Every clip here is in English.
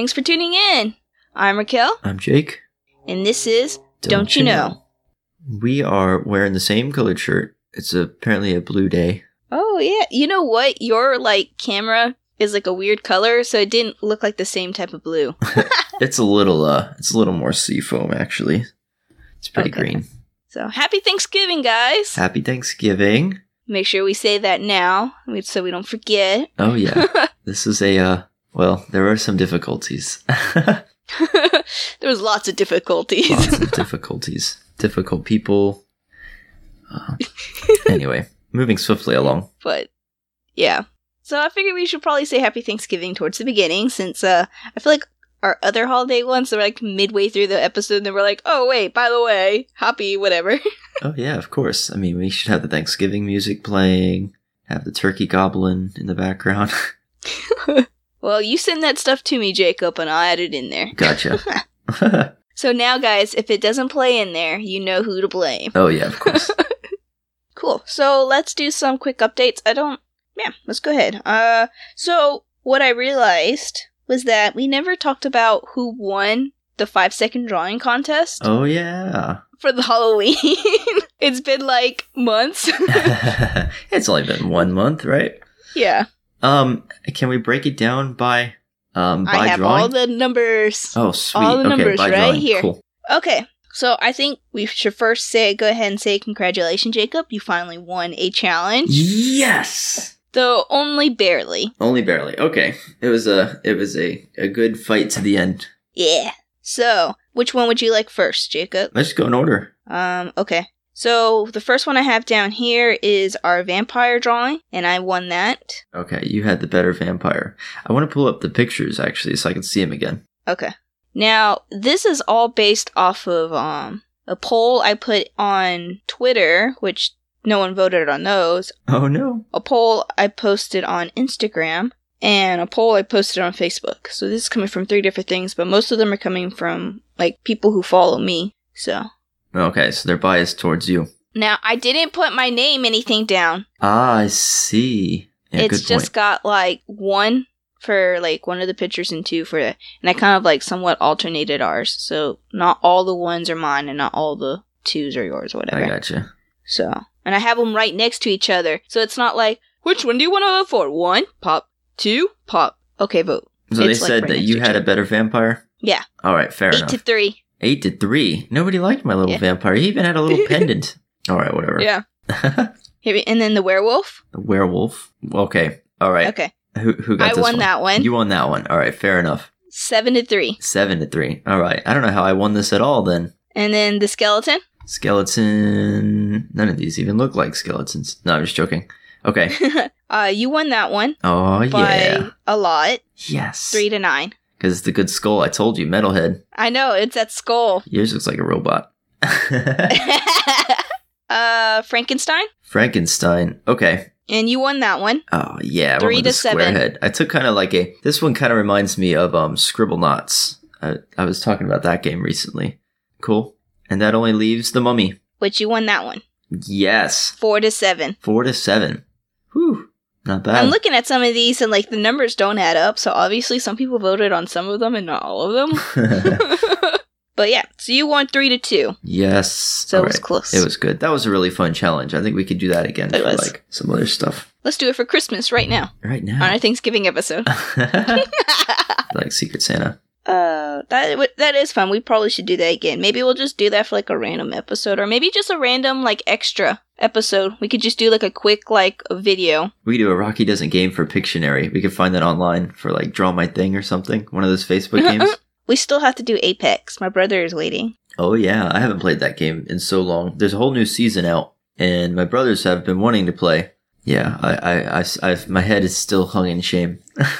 Thanks for tuning in. I'm Raquel, I'm Jake. and this is Don't, You know? We are wearing the same colored shirt. It's apparently a blue day. Oh yeah, you know what? Your like camera is like a weird color, so it didn't look like the same type of blue. It's a little uh it's a little more seafoam actually. It's pretty Okay. green. So happy Thanksgiving, guys! Happy Thanksgiving. Make sure we say that now, so we don't forget. Oh yeah. this is a uh well, there were some difficulties. there was lots of difficulties. Lots of difficulties. Difficult people. Uh, anyway, moving swiftly along. but yeah. So I figured we should probably say happy Thanksgiving towards the beginning since uh I feel like our other holiday ones are like midway through the episode and then we're like, oh wait, by the way, happy whatever. Oh yeah, of course. I mean, we should have the Thanksgiving music playing, have the turkey goblin in the background. Well, you send that stuff to me, Jacob, and I'll add it in there. gotcha. So now guys, if it doesn't play in there, you know who to blame. oh yeah, of course. Cool. So let's do some quick updates. I don't yeah, let's go ahead. Uh so what I realized was that we never talked about who won the five second drawing contest. Oh yeah. for the Halloween. it's been like months. it's only been one month, right? yeah. Um, can we break it down by um by I have drawing? all the numbers. oh sweet. all the okay, numbers by right drawing. here. Cool. Okay. So I think we should first say go ahead and say congratulations, Jacob. You finally won a challenge. Yes. Though only barely. Only barely. Okay. It was a it was a a good fight to the end. Yeah. So, which one would you like first, Jacob? Let's go in order. Um, okay. So the first one I have down here is our vampire drawing, and I won that. Okay, you had the better vampire. I want to pull up the pictures actually so I can see him again. Okay. Now, this is all based off of um a poll I put on Twitter, which no one voted on those. Oh no. A poll I posted on Instagram and a poll I posted on Facebook. So this is coming from three different things, but most of them are coming from like people who follow me. So Okay, so they're biased towards you. now I didn't put my name anything down. Ah, I see. Yeah, it's just point. got like one for like one of the pictures and two for the and I kind of like somewhat alternated ours. So not all the ones are mine and not all the twos are yours or whatever. I gotcha. So and I have them right next to each other. So it's not like which one do you want to vote for? One pop, two pop. Okay, vote. So they like, said right that you had a better vampire? Yeah, All right, fair eight enough. to three. Eight to three. Nobody liked my little Yeah. vampire. He even had a little pendant. All right, whatever. Yeah. Here- And then the werewolf. The werewolf. Okay. All right. Okay, Who who got this? I won one? that one. You won that one. All right, fair enough. Seven to three. Seven to three. All right. I don't know how I won this at all. Then And then the skeleton. skeleton. None of these even look like skeletons. No, I'm just joking. Okay. uh, you won that one Oh by yeah. a lot. Yes. Three to nine. Because it's the good skull. I told you, metalhead. I know it's that skull. Yours looks like a robot. uh, Frankenstein, Frankenstein. Okay. and you won that one. Oh yeah, Three to seven. head. I took kind of like a. This one kind of reminds me of um Scribblenauts. I, I was talking about that game recently. Cool. And that only leaves the Mummy. Which you won that one. Yes, Four to seven. four to seven. Whew, not bad. I'm looking at some of these and like the numbers don't add up. So obviously some people voted on some of them and not all of them. but yeah, so you won three to two. yes. So it was alright. close. It was good. That was a really fun challenge. I think we could do that again It for was. like some other stuff. Let's do it for Christmas right now Right now. on our Thanksgiving episode. like Secret Santa. Uh, that w- that is fun. We probably should do that again. Maybe we'll just do that for like a random episode, or maybe just a random like extra episode. We could just do like a quick like video. We could do a Rocky Doesn't Game for Pictionary. We could find that online for like Draw My Thing or something. One of those Facebook games. We still have to do Apex. My brother is waiting. Oh yeah, I haven't played that game in so long. There's a whole new season out, and my brothers have been wanting to play. Yeah, I, I, I, I've, my head is still hung in shame.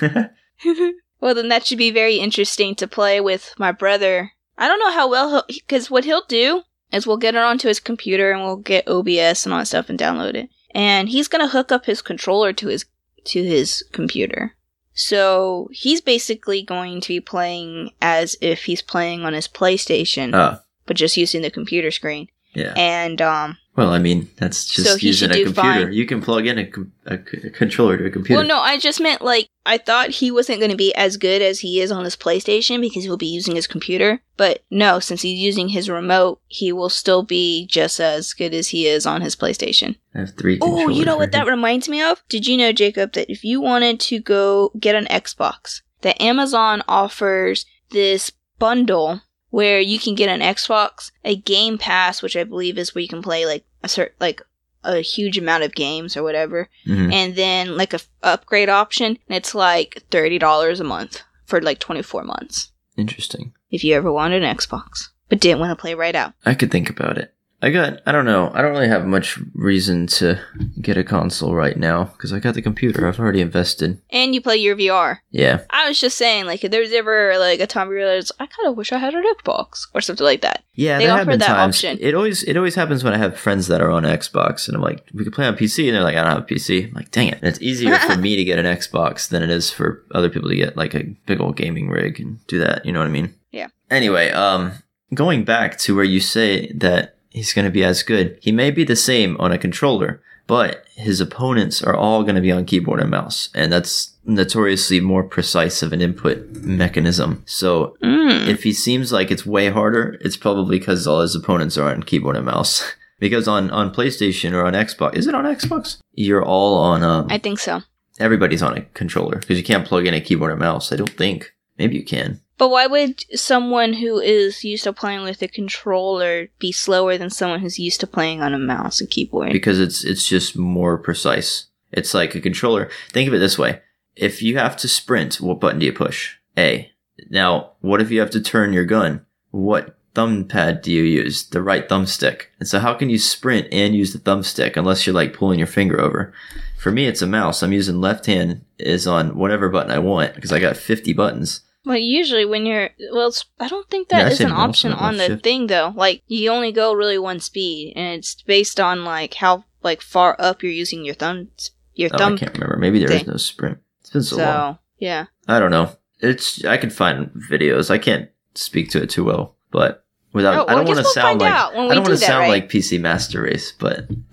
well, then that should be very interesting to play with my brother. I don't know how well he'll, because what he'll do is we'll get it onto his computer and we'll get OBS and all that stuff and download it. And he's gonna hook up his controller to his to his computer. So he's basically going to be playing as if he's playing on his PlayStation, Ah, but just using the computer screen. yeah. And um, Well, I mean, that's just So using a computer. fine. You can plug in a, com- a c- a controller to a computer. Well, no, I just meant like I thought he wasn't going to be as good as he is on his PlayStation because he'll be using his computer. But no, since he's using his remote, he will still be just as good as he is on his PlayStation. I have three. Oh, you know what that reminds me of? Did you know, Jacob, that if you wanted to go get an Xbox, that Amazon offers this bundle where you can get an Xbox, a Game Pass, which I believe is where you can play like a certain like a huge amount of games or whatever. Mhm. and then like a f- upgrade option, and it's like thirty dollars a month for like twenty four months. Interesting. If you ever wanted an Xbox but didn't want to play right out, I could think about it. I got. I don't know. I don't really have much reason to get a console right now because I got the computer. I've already invested. and you play your VR. Yeah. I was just saying, like, if there's ever like a time where you realize, I kind of wish I had an Xbox or something like that. Yeah, They there offer that times. option. It always it always happens when I have friends that are on Xbox, and I'm like, we could play on PC, and they're like, I don't have a PC. I'm like, dang it! And it's easier for me to get an Xbox than it is for other people to get like a big old gaming rig and do that. You know what I mean? Yeah. Anyway, um, going back to where you say that he's going to be as good, he may be the same on a controller, but his opponents are all going to be on keyboard and mouse, and that's notoriously more precise of an input mechanism. So Mm. if he seems like it's way harder, it's probably because all his opponents are on keyboard and mouse. because on on PlayStation or on Xbox, is it on Xbox? You're all on um. I think so. everybody's on a controller because you can't plug in a keyboard and mouse. I don't think. Maybe you can. But why would someone who is used to playing with a controller be slower than someone who's used to playing on a mouse and keyboard? because it's it's just more precise. It's like a controller. Think of it this way: if you have to sprint, what button do you push? A. Now, what if you have to turn your gun? What thumb pad do you use? The right thumbstick. And so, how can you sprint and use the thumbstick unless you're like pulling your finger over? For me, it's a mouse. I'm using left hand is on whatever button I want because I got 50 buttons. Well, usually when you're well, I don't think Yeah, that is an option on the shift. thing though. Like you only go really one speed, and it's based on like how like far up you're using your thumb your Oh, I can't remember. Maybe there is thing. no sprint. It's been so, so long. yeah. I don't know. It's I can find videos. I can't speak to it too well, but without Oh, well, I don't want to we'll sound like I don't do want to sound right? like PC Master Race, but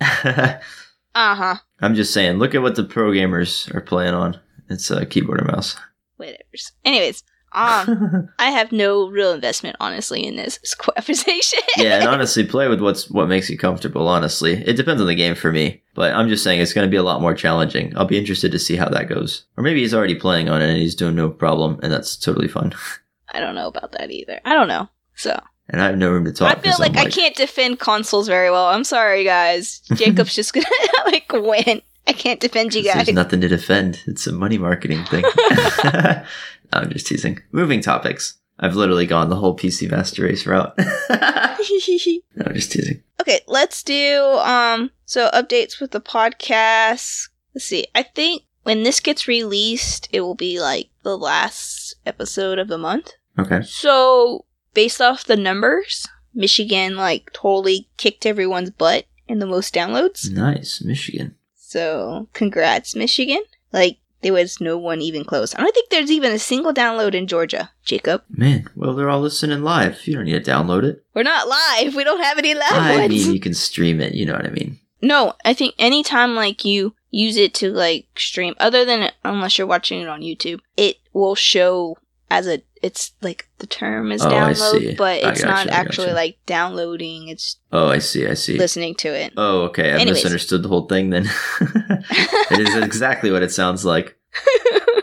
Uh huh. I'm just saying. Look at what the pro gamers are playing on. It's a keyboard and mouse. Whatever. Anyways, um, I have no real investment, honestly, in this conversation. yeah, and honestly, play with what's what makes you comfortable. Honestly, it depends on the game for me, but I'm just saying it's going to be a lot more challenging. I'll be interested to see how that goes, or maybe he's already playing on it and he's doing no problem, and that's totally fun. I don't know about that either. I don't know. So And I have no room to talk. I feel like, I'm I can't defend consoles very well. I'm sorry, guys. Jacob's just gonna like win. I can't defend you guys. There's nothing to defend. It's a money marketing thing. I'm just teasing. Moving topics. I've literally gone the whole PC Master Race route. no, I'm just teasing. okay, let's do um so updates with the podcast. Let's see. I think when this gets released, it will be like the last episode of the month. Okay. So, based off the numbers, Michigan like totally kicked everyone's butt in the most downloads. Nice. Michigan. So, congrats, Michigan. Like, there was no one even close. I don't think there's even a single download in Georgia, Jacob. Man, well, they're all listening live. You don't need to download it. We're not live. We don't have any live I ones. mean, you can stream it. You know what I mean? no, I think anytime like you use it to like stream, other than unless you're watching it on YouTube, it will show as a. It's like the term is Oh, download, but it's not I actually like downloading. It's Oh, I see. I see. listening to it. Oh, okay. I Anyways. misunderstood the whole thing then. it is exactly what it sounds like.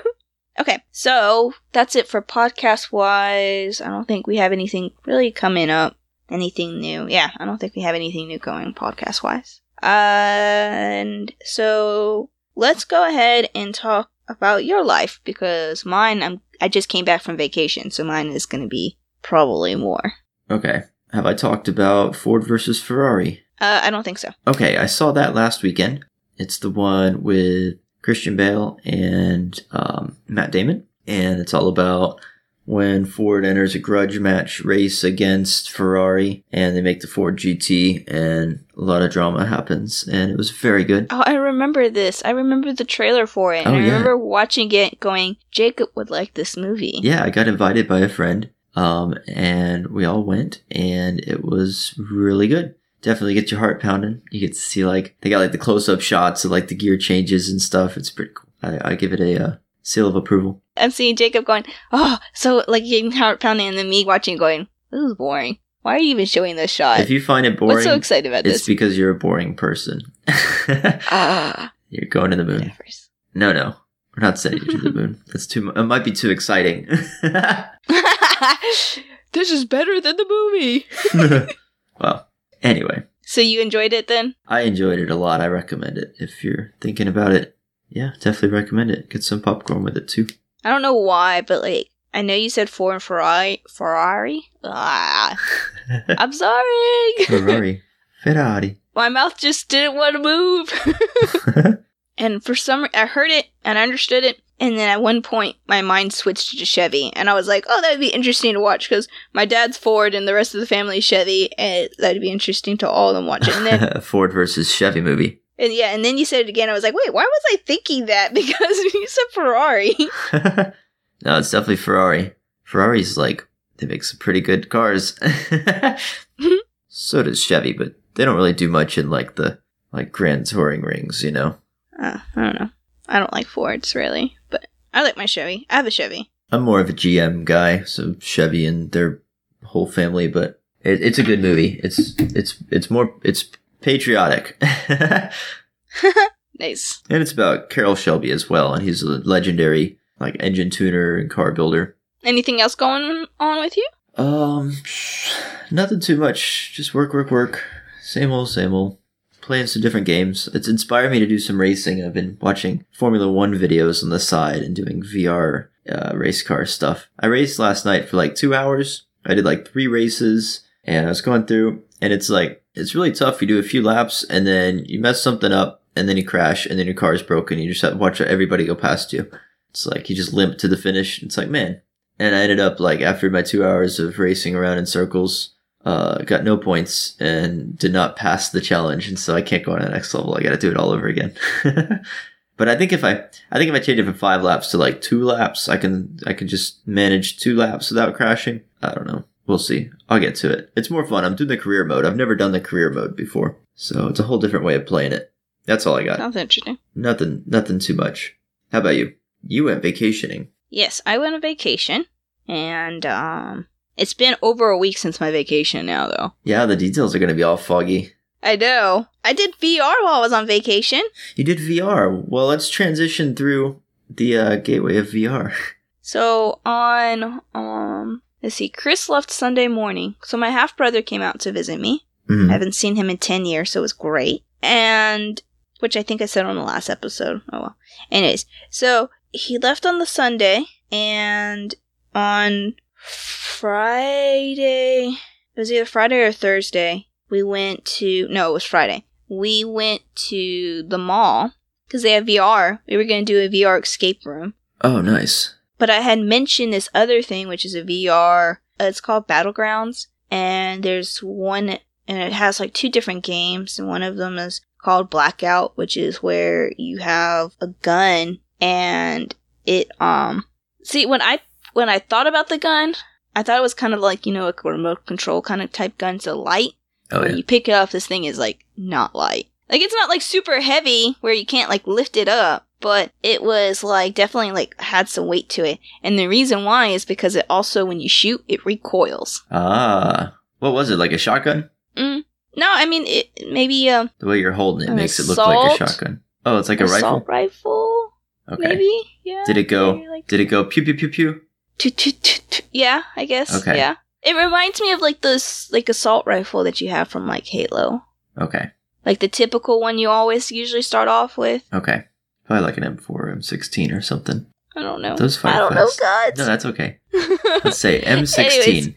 Okay, so that's it for podcast wise. I don't think we have anything really coming up. Anything new? Yeah, I don't think we have anything new going podcast wise. and so let's go ahead and talk about your life because mine, I'm, I just came back from vacation, so mine is going to be probably more. Okay. Have I talked about Ford versus Ferrari? Uh, I don't think so. Okay, I saw that last weekend. It's the one with Christian Bale and um, Matt Damon. And it's all about when Ford enters a grudge match race against Ferrari and they make the Ford GT and a lot of drama happens. And it was very good. Oh, I remember this. I remember the trailer for it. And Oh, I yeah. remember watching it going, Jacob would like this movie. Yeah, I got invited by a friend um, and we all went and it was really good. definitely get your heart pounding. You get to see like they got like the close up shots of like the gear changes and stuff. It's pretty cool. I, I give it a uh, seal of approval. I'm seeing Jacob going, oh, so like getting heart pounding, and then me watching going, this is boring. Why are you even showing this shot? If you find it boring, What's so excited about it's this? It's because you're a boring person. Ah, you're going to the moon. Jeffers. No, no, we're not sending you to the moon. That's too. mu- It might be too exciting. this is better than the movie. well, anyway, So you enjoyed it then? I enjoyed it a lot. I recommend it if you're thinking about it. Yeah, definitely recommend it. Get some popcorn with it too. I don't know why, but like I know you said Ford and Ferrari. Ferrari. Ah, I'm sorry. Ferrari, Ferrari. My mouth just didn't want to move. and for some, I heard it and I understood it. And then at one point, my mind switched to Chevy, and I was like, "Oh, that would be interesting to watch because my dad's Ford and the rest of the family Chevy, and that'd be interesting to all of them watch it." And then, Ford versus Chevy movie. And yeah, and then you said it again. I was like, "Wait, why was I thinking that?" Because you said Ferrari. no, it's definitely Ferrari. Ferrari's like they make some pretty good cars. so does Chevy, but they don't really do much in like the like grand touring rings, you know. Uh, I don't know. I don't like Fords really, but I like my Chevy. I have a Chevy. I'm more of a GM guy, so Chevy and their whole family, but it, it's a good movie. It's it's it's more it's patriotic. Nice. And it's about Carroll Shelby as well, and he's a legendary like engine tuner and car builder. Anything else going on with you? Um, nothing too much. Just work, work, work. Same old, same old. Playing some different games. It's inspired me to do some racing. I've been watching Formula One videos on the side and doing VR uh, race car stuff. I raced last night for like two hours. I did like three races, and I was going through, and it's like it's really tough. You do a few laps, and then you mess something up, and then you crash, and then your car is broken. You just have to watch everybody go past you. It's like you just limp to the finish. It's like, man, and I ended up like after my two hours of racing around in circles, uh, got no points and did not pass the challenge, and so I can't go on to the next level. I got to do it all over again. but I think if I, I think if I change it from five laps to like two laps, I can, I can just manage two laps without crashing. I don't know. We'll see. I'll get to it. It's more fun. I'm doing the career mode. I've never done the career mode before, so it's a whole different way of playing it. That's all I got. Sounds interesting. Nothing, nothing too much. How about you? You went vacationing. Yes, I went on vacation, and um, it's been over a week since my vacation now, though. Yeah, the details are going to be all foggy. I know. I did VR while I was on vacation. You did VR. Well, let's transition through the uh, gateway of VR. So on um, let's see, Chris left Sunday morning. So my half brother came out to visit me. Mhm. I haven't seen him in ten years, so it was great. And which I think I said on the last episode. Oh well. Anyways, so he left on the Sunday, and on Friday, it was either Friday or Thursday. We went to no, it was Friday. We went to the mall because they have VR. We were going to do a VR escape room. Oh, nice. But I had mentioned this other thing, which is a VR. Uh, it's called Battlegrounds, and there's one, and it has like two different games, and one of them is called Blackout, which is where you have a gun, and it um. See, when I when I thought about the gun, I thought it was kind of like you know a remote control kind of type gun, so light. Oh, when yeah. you pick it up, this thing is like not light. Like it's not like super heavy where you can't like lift it up, but it was like definitely like had some weight to it. And the reason why is because it also when you shoot, it recoils. Ah. What was it? Like a shotgun? Mm. No, I mean it maybe um The way you're holding it makes it look like a shotgun. Oh, it's like a rifle? assault rifle, Okay. maybe. Yeah. Did it go? like, Did it go pew pew pew pew? tu- tu- tu- yeah, I guess. Okay. Yeah. It reminds me of like this like assault rifle that you have from like Halo. Okay. Like the typical one you always usually start off with. Okay. Probably like an M4, M16 or something. I don't know. Those fire I don't fast. know, God. No, that's okay. Let's say M16. Anyways.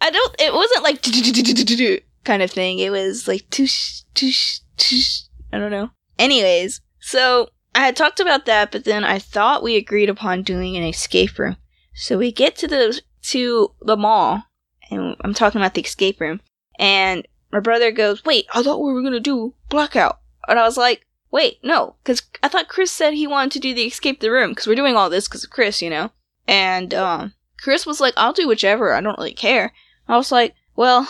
I don't. It wasn't like kind of thing. It was like tush tush tush. I don't know. Anyways, so I had talked about that, but then I thought we agreed upon doing an escape room. So we get to the to the mall, and I'm talking about the escape room, and my brother goes, "Wait, I thought we were gonna do blackout," and I was like. Wait, no, because I thought Chris said he wanted to do the escape the room because we're doing all this because of Chris, you know. And um, Chris was like, "I'll do whichever. I don't really care." I was like, "Well,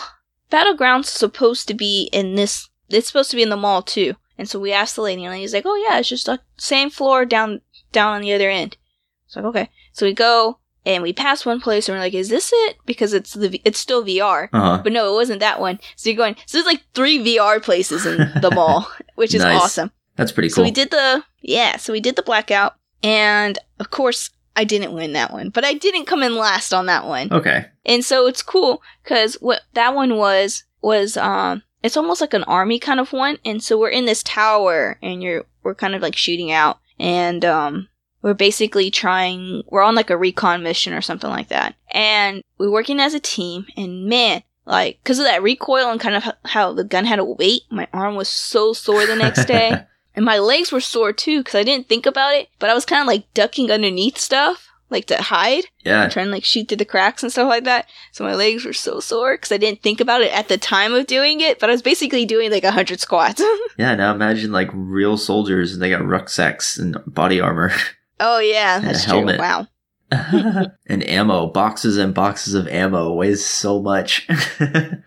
Battleground's supposed to be in this. It's supposed to be in the mall too. And so we asked the lady, and lady's like, "Oh yeah, it's just the same floor down down on the other end." It's like okay. So we go and we pass one place, and we're like, "Is this it?" Because it's the it's still VR. Uh huh. But no, it wasn't that one. So you're going. So there's like three VR places in the mall, which is Nice. awesome. That's pretty cool. So we did the yeah. So we did the blackout, and of course I didn't win that one, but I didn't come in last on that one. okay. And so it's cool because what that one was was um it's almost like an army kind of one, and so we're in this tower, and you're we're kind of like shooting out, and um we're basically trying we're on like a recon mission or something like that, and we're working as a team, and man. Like, because of that recoil and kind of how the gun had a weight, my arm was so sore the next day. And my legs were sore too because I didn't think about it, but I was kind of like ducking underneath stuff, like to hide, yeah. trying to like shoot through the cracks and stuff like that. So my legs were so sore because I didn't think about it at the time of doing it, but I was basically doing like a hundred squats. Yeah. Now imagine like real soldiers and they got rucksacks and body armor oh yeah, that's true. Wow. and ammo, boxes and boxes of ammo weighs so much.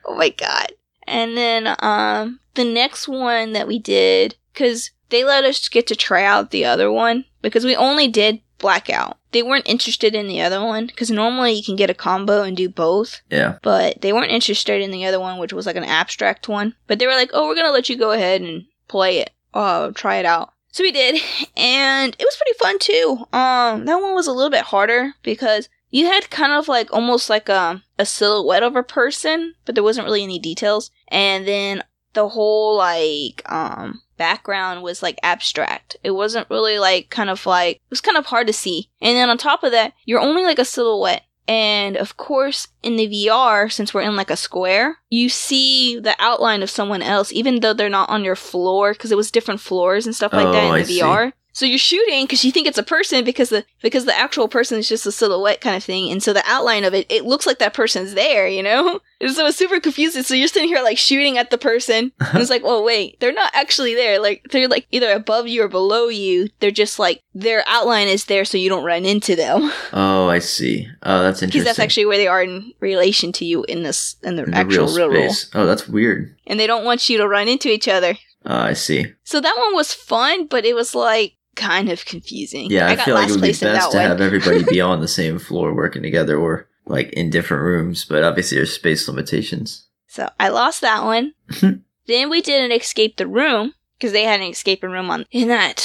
Oh my god. And then um the next one that we did cuz they let us get to try out the other one because we only did blackout. They weren't interested in the other one cuz normally you can get a combo and do both, yeah. but they weren't interested in the other one which was like an abstract one. But they were like, "Oh, we're going to let you go ahead and play it. Oh, try it out." So we did, and it was pretty fun too. Um, that one was a little bit harder because you had kind of like almost like a a silhouette of a person, but there wasn't really any details. And then the whole like um background was like abstract. It wasn't really like kind of like it was kind of hard to see. And then on top of that, you're only like a silhouette. And of course, in the VR, since we're in like a square, you see the outline of someone else, even though they're not on your floor, because it was different floors and stuff like that Oh, in I the see. So you're shooting because you think it's a person because the because the actual person is just a silhouette kind of thing, and so the outline of it it looks like that person's there, you know. And so it's super confusing. So you're sitting here like shooting at the person, and it's like, oh wait, they're not actually there. Like they're like either above you or below you. They're just like their outline is there, so you don't run into them Oh, I see. Oh, that's interesting. because that's actually where they are in relation to you in this in the In the actual real, space. Oh, that's weird. And they don't want you to run into each other. Oh, I see. So that one was fun, but it was like kind of confusing. Yeah, I, got feel like it would be best to one. have everybody be on the same floor working together or like in different rooms, but obviously there's space limitations. So I lost that one. then we didn't escape the room because they had an escape room on in that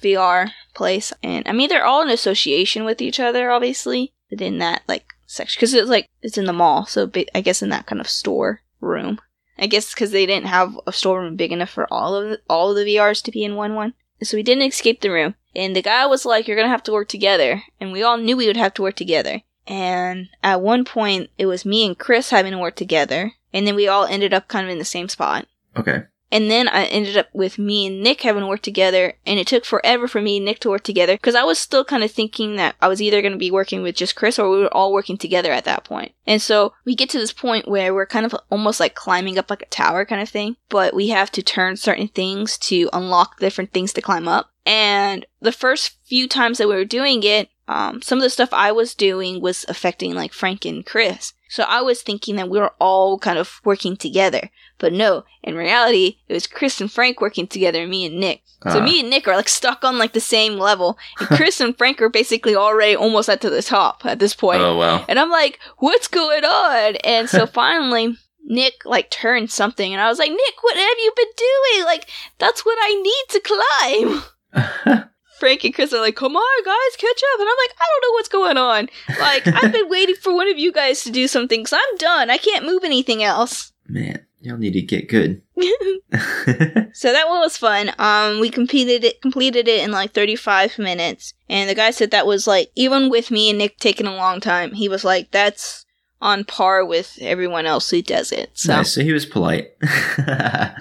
VR place, and I mean they're all in association with each other, obviously, but in that like section because it's like it's in the mall, so I guess in that kind of store room. I guess because they didn't have a storeroom big enough for all of the, all of the VRs to be in one one. So we didn't escape the room, and the guy was like, "You're gonna have to work together," and we all knew we would have to work together. And at one point, it was me and Chris having to work together, and then we all ended up kind of in the same spot. Okay. And then I ended up with me and Nick having to work together, and it took forever for me and Nick to work together because I was still kind of thinking that I was either going to be working with just Chris or we were all working together at that point. And so we get to this point where we're kind of almost like climbing up like a tower kind of thing, but we have to turn certain things to unlock different things to climb up. And the first few times that we were doing it, um, some of the stuff I was doing was affecting like Frank and Chris. So I was thinking that we were all kind of working together. But no, in reality, it was Chris and Frank working together, me and Nick. So Ah. me and Nick are like stuck on like the same level. And Chris and Frank are basically already almost at to the top at this point. Oh wow. And I'm like, what's going on? And so finally, Nick like turned something, and I was like, Nick, what have you been doing? Like, that's what I need to climb. Frank and Chris are like, come on, guys, catch up. And I'm like, I don't know what's going on. Like, I've been waiting for one of you guys to do something, because I'm done. I can't move anything else. Man, y'all need to get good. So that one was fun. Um, we completed it, completed it in like 35 minutes, and the guy said that was like even with me and Nick taking a long time. He was like, "That's on par with everyone else who does it." So, nice. So he was polite.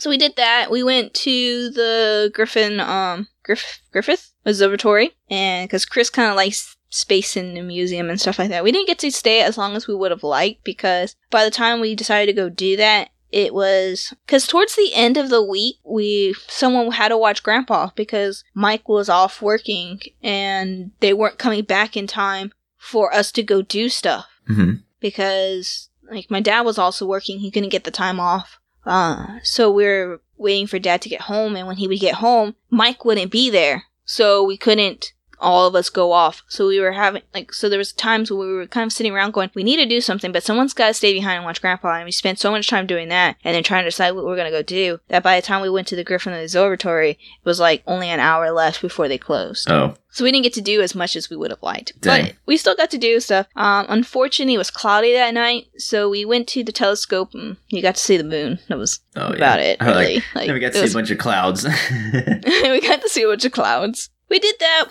so we did that. We went to the Griffin, um, Griff- Griffith Observatory, and because Chris kind of likes space in the museum and stuff like that, we didn't get to stay as long as we would have liked because by the time we decided to go do that, it was because towards the end of the week, we someone had to watch Grandpa because Mike was off working and they weren't coming back in time for us to go do stuff hmm because like my dad was also working. He couldn't get the time off. Uh, so we were waiting for dad to get home. And when he would get home, Mike wouldn't be there. So we couldn't all of us go off. So we were having like so there was times where we were kind of sitting around going, we need to do something, but someone's got to stay behind and watch Grandpa. And we spent so much time doing that, and then trying to decide what we are gonna go do. That by the time we went to the Griffin Observatory, it was like only an hour left before they closed. Oh, So we didn't get to do as much as we would have liked. Dang. But we still got to do stuff. Um, unfortunately, it was cloudy that night, so we went to the telescope and you got to see the moon. That was oh, about yeah. it, like- really. Like, then we got to see was- a bunch of clouds. we got to see a bunch of clouds. We did that.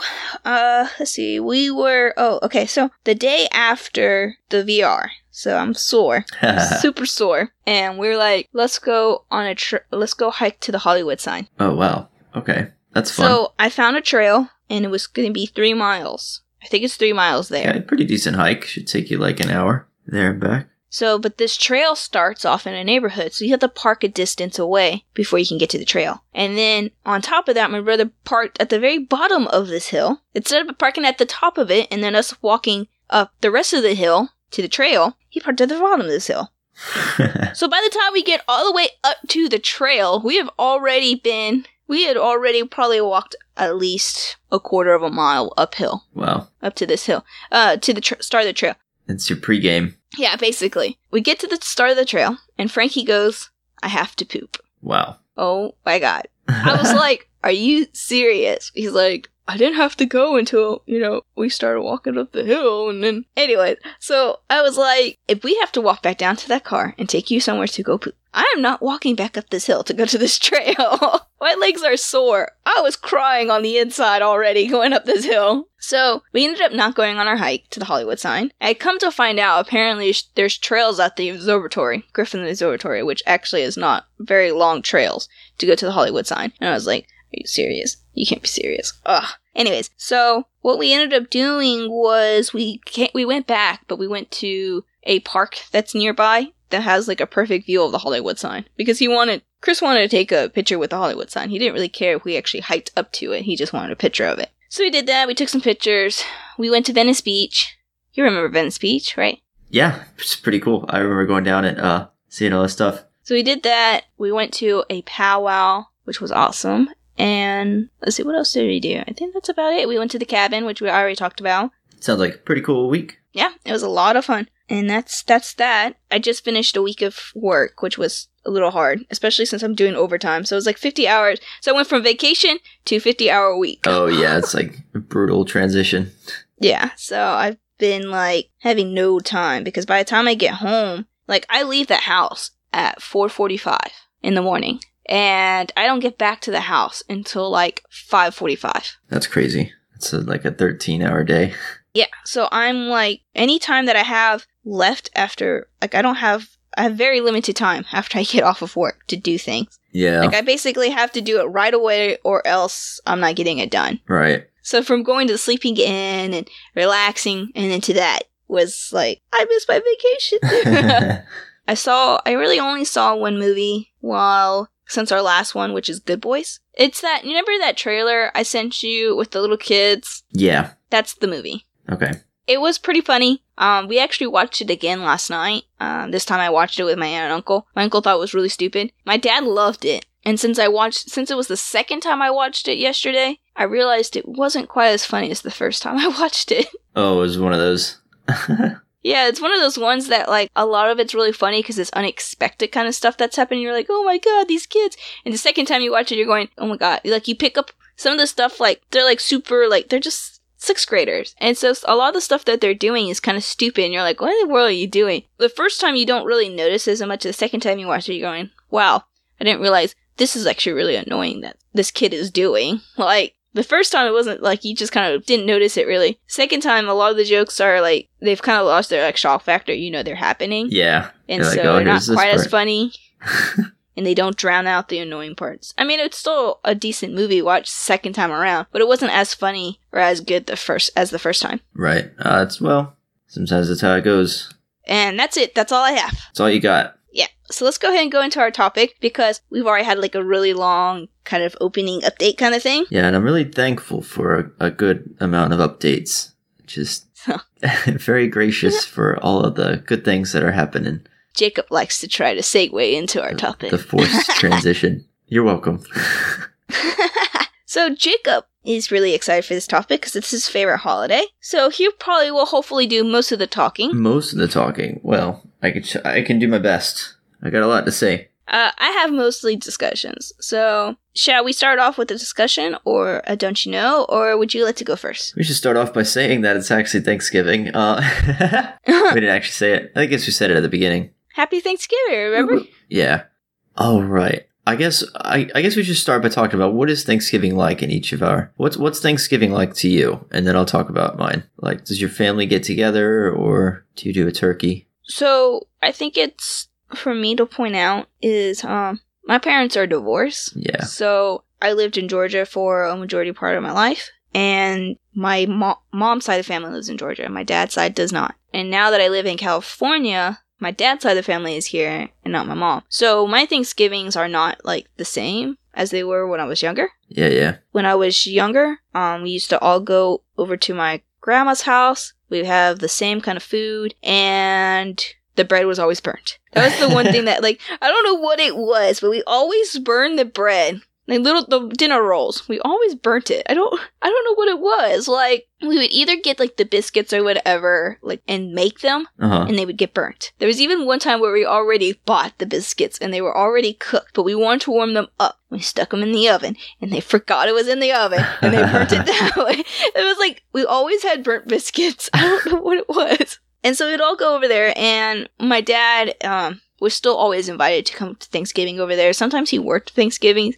Uh, let's see. We were. Oh, okay. So the day after the VR. So I'm sore, super sore, and we are like, let's go on a tr- let's go hike to the Hollywood sign. oh wow. Okay, that's fun. So I found a trail, and it was going to be three miles. I think it's three miles there. yeah, pretty decent hike. Should take you like an hour there and back. So, but this trail starts off in a neighborhood, so you have to park a distance away before you can get to the trail. And then on top of that, my brother parked at the very bottom of this hill. Instead of parking at the top of it and then us walking up the rest of the hill to the trail, he parked at the bottom of this hill. So by the time we get all the way up to the trail, we have already been, we had already probably walked at least a quarter of a mile uphill, wow, up to this hill, uh, to the tr- start of the trail. it's your pregame. Yeah, basically. We get to the start of the trail, and Frankie goes, I have to poop. Wow. Oh my god. I was like, Are you serious? He's like, I didn't have to go until, you know, we started walking up the hill. And then, anyway, so I was like, If we have to walk back down to that car and take you somewhere to go poop, I am not walking back up this hill to go to this trail. my legs are sore. I was crying on the inside already going up this hill. So we ended up not going on our hike to the Hollywood sign. I come to find out apparently sh- there's trails at the observatory, Griffin Observatory, which actually is not very long trails to go to the Hollywood sign. And I was like, Are you serious? You can't be serious. Ugh. Anyways, so what we ended up doing was we we went back, but we went to a park that's nearby that has like a perfect view of the Hollywood sign because he wanted Chris wanted to take a picture with the Hollywood sign. He didn't really care if we actually hiked up to it. He just wanted a picture of it. So we did that. We took some pictures. We went to Venice Beach. You remember Venice Beach, right? Yeah, it's pretty cool. I remember going down and uh, seeing all this stuff. So we did that. We went to a powwow, which was awesome. And let's see, what else did we do? I think that's about it. We went to the cabin, which we already talked about. Sounds like a pretty cool week. Yeah, it was a lot of fun. And that's that's that. I just finished a week of work, which was a little hard, especially since I'm doing overtime. So it was like 50 hours. So I went from vacation to 50 hour week. Oh yeah, it's like a brutal transition. Yeah, so I've been like having no time because by the time I get home, like I leave the house at 4:45 in the morning and I don't get back to the house until like 5:45. That's crazy. It's a, like a 13 hour day. Yeah, so I'm like any time that I have left after like I don't have I have very limited time after I get off of work to do things. Yeah, Like I basically have to do it right away or else I'm not getting it done. right. So from going to the sleeping in and relaxing and into that was like I missed my vacation. I saw I really only saw one movie while since our last one, which is Good Boys. It's that you remember that trailer I sent you with the little kids? yeah. That's the movie. Okay. It was pretty funny. Um, we actually watched it again last night. Um, this time I watched it with my aunt and uncle. My uncle thought it was really stupid. My dad loved it. And since I watched, since it was the second time I watched it yesterday, I realized it wasn't quite as funny as the first time I watched it. Oh, it was one of those. Yeah, it's one of those ones that like a lot of it's really funny because it's unexpected kind of stuff that's happening. You're like, oh my god, these kids. And the second time you watch it, you're going, oh my god. Like you pick up some of the stuff like they're like super like they're just sixth graders, and so a lot of the stuff that they're doing is kind of stupid. And you're like, what in the world are you doing? The first time you don't really notice as much. The second time you watch it, you're going, wow, I didn't realize this is actually really annoying that this kid is doing. Like the first time it wasn't like you just kind of didn't notice it really. Second time, a lot of the jokes are like they've kind of lost their like shock factor. You know they're happening, Yeah. and so like, oh, they're not quite as funny. and they don't drown out the annoying parts. I mean, it's still a decent movie watch second time around, but it wasn't as funny or as good the first as the first time. Right. Uh, it's well. Sometimes that's how it goes. And that's it. That's all I have. That's all you got. Yeah. So let's go ahead and go into our topic because we've already had like a really long kind of opening update kind of thing. Yeah, and I'm really thankful for a, a good amount of updates. Just very gracious for all of the good things that are happening. Jacob likes to try to segue into our topic. The forced transition. You're welcome. so Jacob is really excited for this topic because it's his favorite holiday. So he probably will hopefully do most of the talking. Most of the talking. Well, I can ch- I can do my best. I got a lot to say. Uh, I have mostly discussions. So shall we start off with a discussion or a don't you know, or would you like to go first? We should start off by saying that it's actually Thanksgiving. Uh, we didn't actually say it. I guess we said it at the beginning. Happy Thanksgiving, remember? Yeah. All right. I guess I, I guess we should start by talking about what is Thanksgiving like in each of our what's what's Thanksgiving like to you, and then I'll talk about mine. Like, does your family get together, or do you do a turkey? So I think it's for me to point out is um my parents are divorced. Yeah. So I lived in Georgia for a majority part of my life, and my mo- mom's side of the family lives in Georgia. My dad's side does not. And now that I live in California, my dad's side of the family is here and not my mom. So my Thanksgivings are not like the same as they were when I was younger. Yeah, yeah. When I was younger, um, we used to all go over to my grandma's house. We have the same kind of food and the bread was always burnt. That was the one thing that like I don't know what it was, but we always burned the bread. Like little the dinner rolls. We always burnt it. I don't I don't know what it was. Like we would either get like the biscuits or whatever, like and make them Uh-huh. and they would get burnt. There was even one time where we already bought the biscuits and they were already cooked, but we wanted to warm them up. We stuck them in the oven and they forgot it was in the oven and they burnt it that way. It was like we always had burnt biscuits. I don't know what it was. And so we'd all go over there and my dad um, was still always invited to come to Thanksgiving over there. Sometimes he worked Thanksgiving.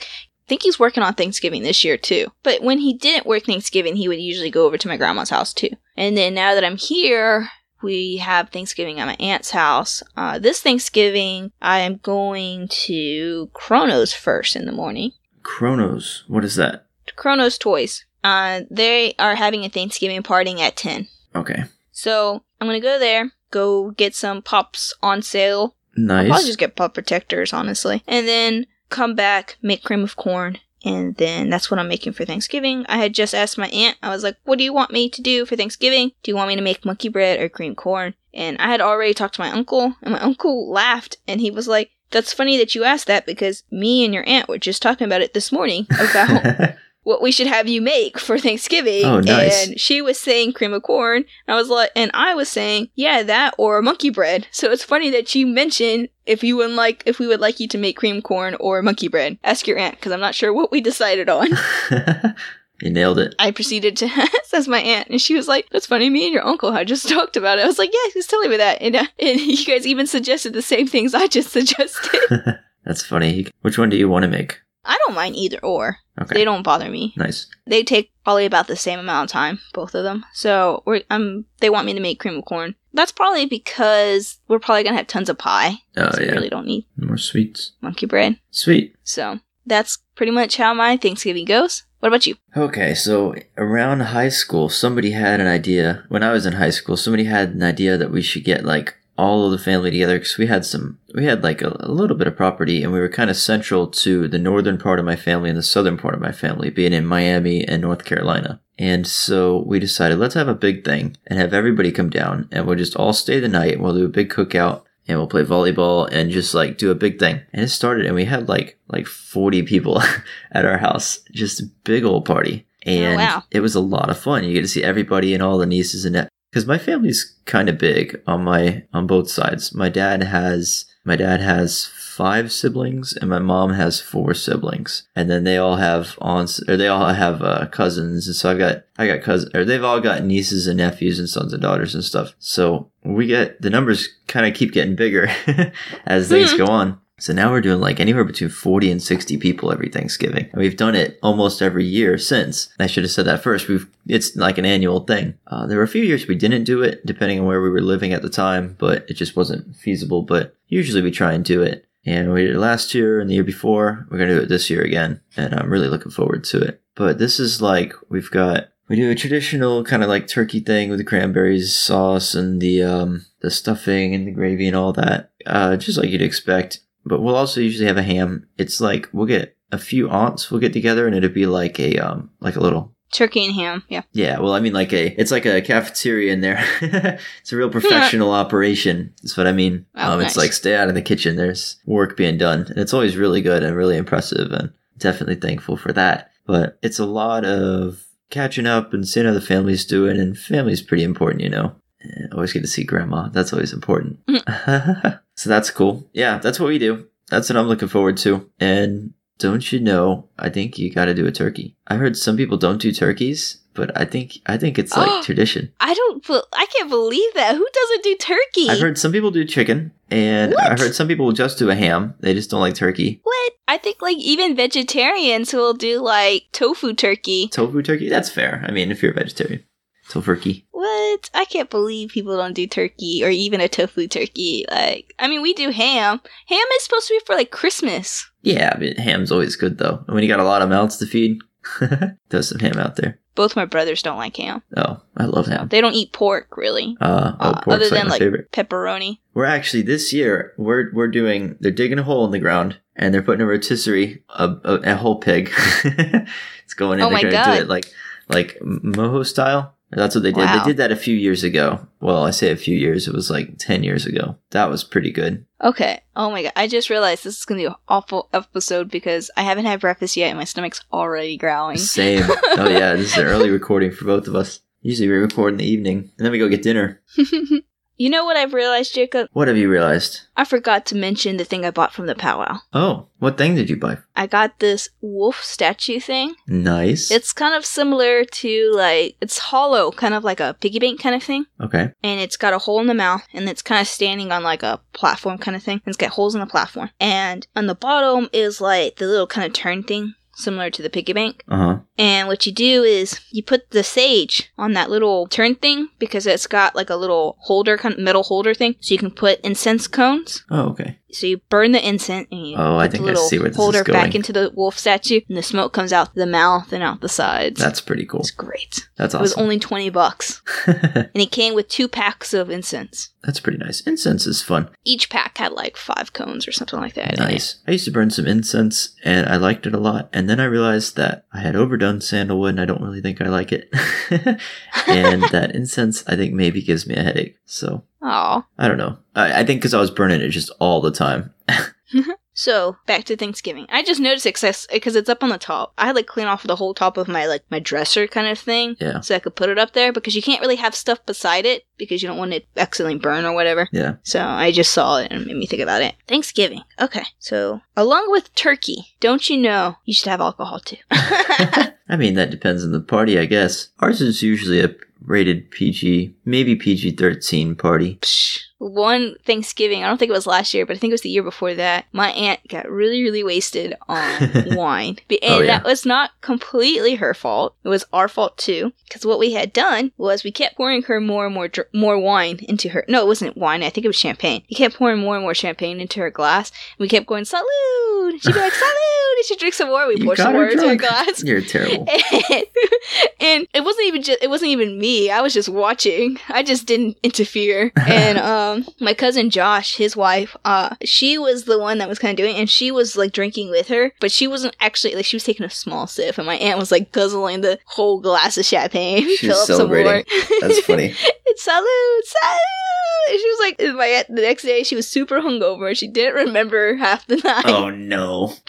I think he's working on Thanksgiving this year too. But when he didn't work Thanksgiving, he would usually go over to my grandma's house too. And then now that I'm here, we have Thanksgiving at my aunt's house. Uh, this Thanksgiving, I am going to Kronos first in the morning. Chronos. What is that? Kronos Toys. Uh, they are having a Thanksgiving party at 10. Okay. So I'm gonna go there, go get some pops on sale. Nice. I'll just get pop protectors, honestly. And then come back, make cream of corn, and then that's what I'm making for Thanksgiving. I had just asked my aunt, I was like, what do you want me to do for Thanksgiving? Do you want me to make monkey bread or cream corn? And I had already talked to my uncle, and my uncle laughed, and he was like, that's funny that you asked that because me and your aunt were just talking about it this morning about what we should have you make for Thanksgiving. Oh, nice. And she was saying cream of corn. And I was like, and I was saying, yeah, that or monkey bread. So it's funny that you mentioned if you would like, if we would like you to make cream corn or monkey bread. Ask your aunt because I'm not sure what we decided on. you nailed it. I proceeded to ask my aunt, and she was like, "That's funny. Me and your uncle had just talked about it." I was like, "Yeah, he's telling me that," and, uh, and you guys even suggested the same things I just suggested. That's funny. Which one do you want to make? I don't mind either or. Okay. They don't bother me. Nice. they take probably about the same amount of time, both of them. So we're um they want me to make cream of corn. That's probably because we're probably gonna have tons of pie. Oh so we really don't need More sweets. monkey bread. Sweet. So that's pretty much how my Thanksgiving goes. What about you? Okay, so around high school, somebody had an idea. When I was in high school, somebody had an idea that we should get like all of the family together because we had some, we had like a, a little bit of property and we were kind of central to the northern part of my family and the southern part of my family, being in Miami and North Carolina. And so we decided let's have a big thing and have everybody come down and we'll just all stay the night. We'll do a big cookout and we'll play volleyball and just like do a big thing. And it started and we had like like 40 people at our house. Just a big old party. Oh, and wow. it was a lot of fun. You get to see everybody and all the nieces and that because my family's kind of big on my on both sides. My dad has my dad has five siblings and my mom has four siblings and then they all have aunts or they all have uh, cousins and so i've got i got cousins or they've all got nieces and nephews and sons and daughters and stuff so we get the numbers kind of keep getting bigger as things Hmm. go on so now we're doing like anywhere between 40 and 60 people every Thanksgiving. And we've done it almost every year since. I should have said that first. We've, it's like an annual thing. Uh, there were a few years we didn't do it depending on where we were living at the time, but it just wasn't feasible. But usually we try and do it. And we did it last year and the year before. We're going to do it this year again. And I'm really looking forward to it. But this is like, we've got, we do a traditional kind of like turkey thing with the cranberries sauce and the, um, the stuffing and the gravy and all that. Uh, just like you'd expect but we'll also usually have a ham. It's like we'll get a few aunts We'll get together and it'll be like a um like a little Turkey and ham. Yeah. Yeah, well, I mean, like a, it's like a cafeteria in there. it's a real professional operation. That's what I mean. Oh, um, nice. It's like stay out of the kitchen. There's work being done, and it's always really good and really impressive, and definitely thankful for that. But it's a lot of catching up and seeing how the family's doing, and family's pretty important, you know. Eh, Always get to see grandma. That's always important. so that's cool. Yeah, that's what we do. That's what I'm looking forward to. And don't you know? I think you got to do a turkey. I heard some people don't do turkeys, but I think I think it's like tradition. I don't. I can't believe that. Who doesn't do turkey? I've heard some people do chicken, and I What? heard some people just do a ham. They just don't like turkey. what? I think like even vegetarians will do like tofu turkey. Tofu turkey? That's fair. I mean, if you're a vegetarian, tofurkey. What? I can't believe people don't do turkey or even a tofu turkey. Like, I mean, we do ham. Ham is supposed to be for like Christmas. Yeah, but ham's always good though. And when you got a lot of mouths to feed, throw some ham out there. Both my brothers don't like ham. Oh, I love ham. They don't eat pork really. Uh, oh, Uh, other like than like favorite. pepperoni. We're actually this year we're we're doing they're digging a hole in the ground and they're putting a rotisserie a, a, a whole pig. it's going in. Oh they're my gonna God. do it like like mojo style. That's what they did. Wow. They did that a few years ago. Well, I say a few years. It was like ten years ago. That was pretty good. Okay. Oh my god. I just realized this is gonna be an awful episode because I haven't had breakfast yet and my stomach's already growling. Same. oh yeah, this is an early recording for both of us. Usually we record in the evening and then we go get dinner. you know what I've realized, Jacob? What have you realized? I forgot to mention the thing I bought from the powwow. Oh, what thing did you buy? I got this wolf statue thing. Nice. It's kind of similar to like it's hollow, kind of like a piggy bank kind of thing. okay. and it's got a hole in the mouth and it's kind of standing on like a platform kind of thing. And it's got holes in the platform. And on the bottom is like the little kind of turn thing, similar to the piggy bank. Uh huh. And what you do is you put the sage on that little turn thing because it's got like a little holder, kind of metal holder thing. So you can put incense cones. Oh, okay. So you burn the incense and you Oh, I think I see where this is holder back into the wolf statue and the smoke comes out the mouth and out the sides. That's pretty cool. it's great. That's awesome. It was only 20 bucks. And it came with two packs of incense. That's pretty nice. Incense is fun. each pack had like five cones or something like that. Nice. I used to burn some incense and I liked it a lot. And then I realized that I had overdone sandalwood and I don't really think I like it. and that incense, I think, maybe gives me a headache. So Aw. I don't know. I, I think because I was burning it just all the time. So back to Thanksgiving. I just noticed it because it's up on the top. I had like clean off the whole top of my like my dresser kind of thing, Yeah. so I could put it up there because you can't really have stuff beside it because you don't want it to accidentally burn or whatever. Yeah. So I just saw it and it made me think about it. Thanksgiving. Okay. So along with turkey, don't you know you should have alcohol too? I mean, that depends on the party, I guess. Ours is usually a rated PG, maybe PG 13 party. Psh. One Thanksgiving, I don't think it was last year, but I think it was the year before that. My aunt got really, really wasted on wine, and Oh, yeah. that was not completely her fault. It was our fault too, because what we had done was we kept pouring her more and more dr- more wine into her. No, it wasn't wine. I think it was champagne. We kept pouring more and more champagne into her glass. And we kept going salute. She'd be like salute, and she'd drink some more. We You pour some more into her glass. You're terrible. And, and it wasn't even just it wasn't even me i was just watching i just didn't interfere and um my cousin josh his wife uh she was the one that was kind of doing it, and she was like drinking with her but she wasn't actually like she was taking a small sip and my aunt was like guzzling the whole glass of champagne She was Fill up some more. celebrating. That's funny. it's salute salute and she was like my aunt, the next day she was super hungover she didn't remember half the night Oh no.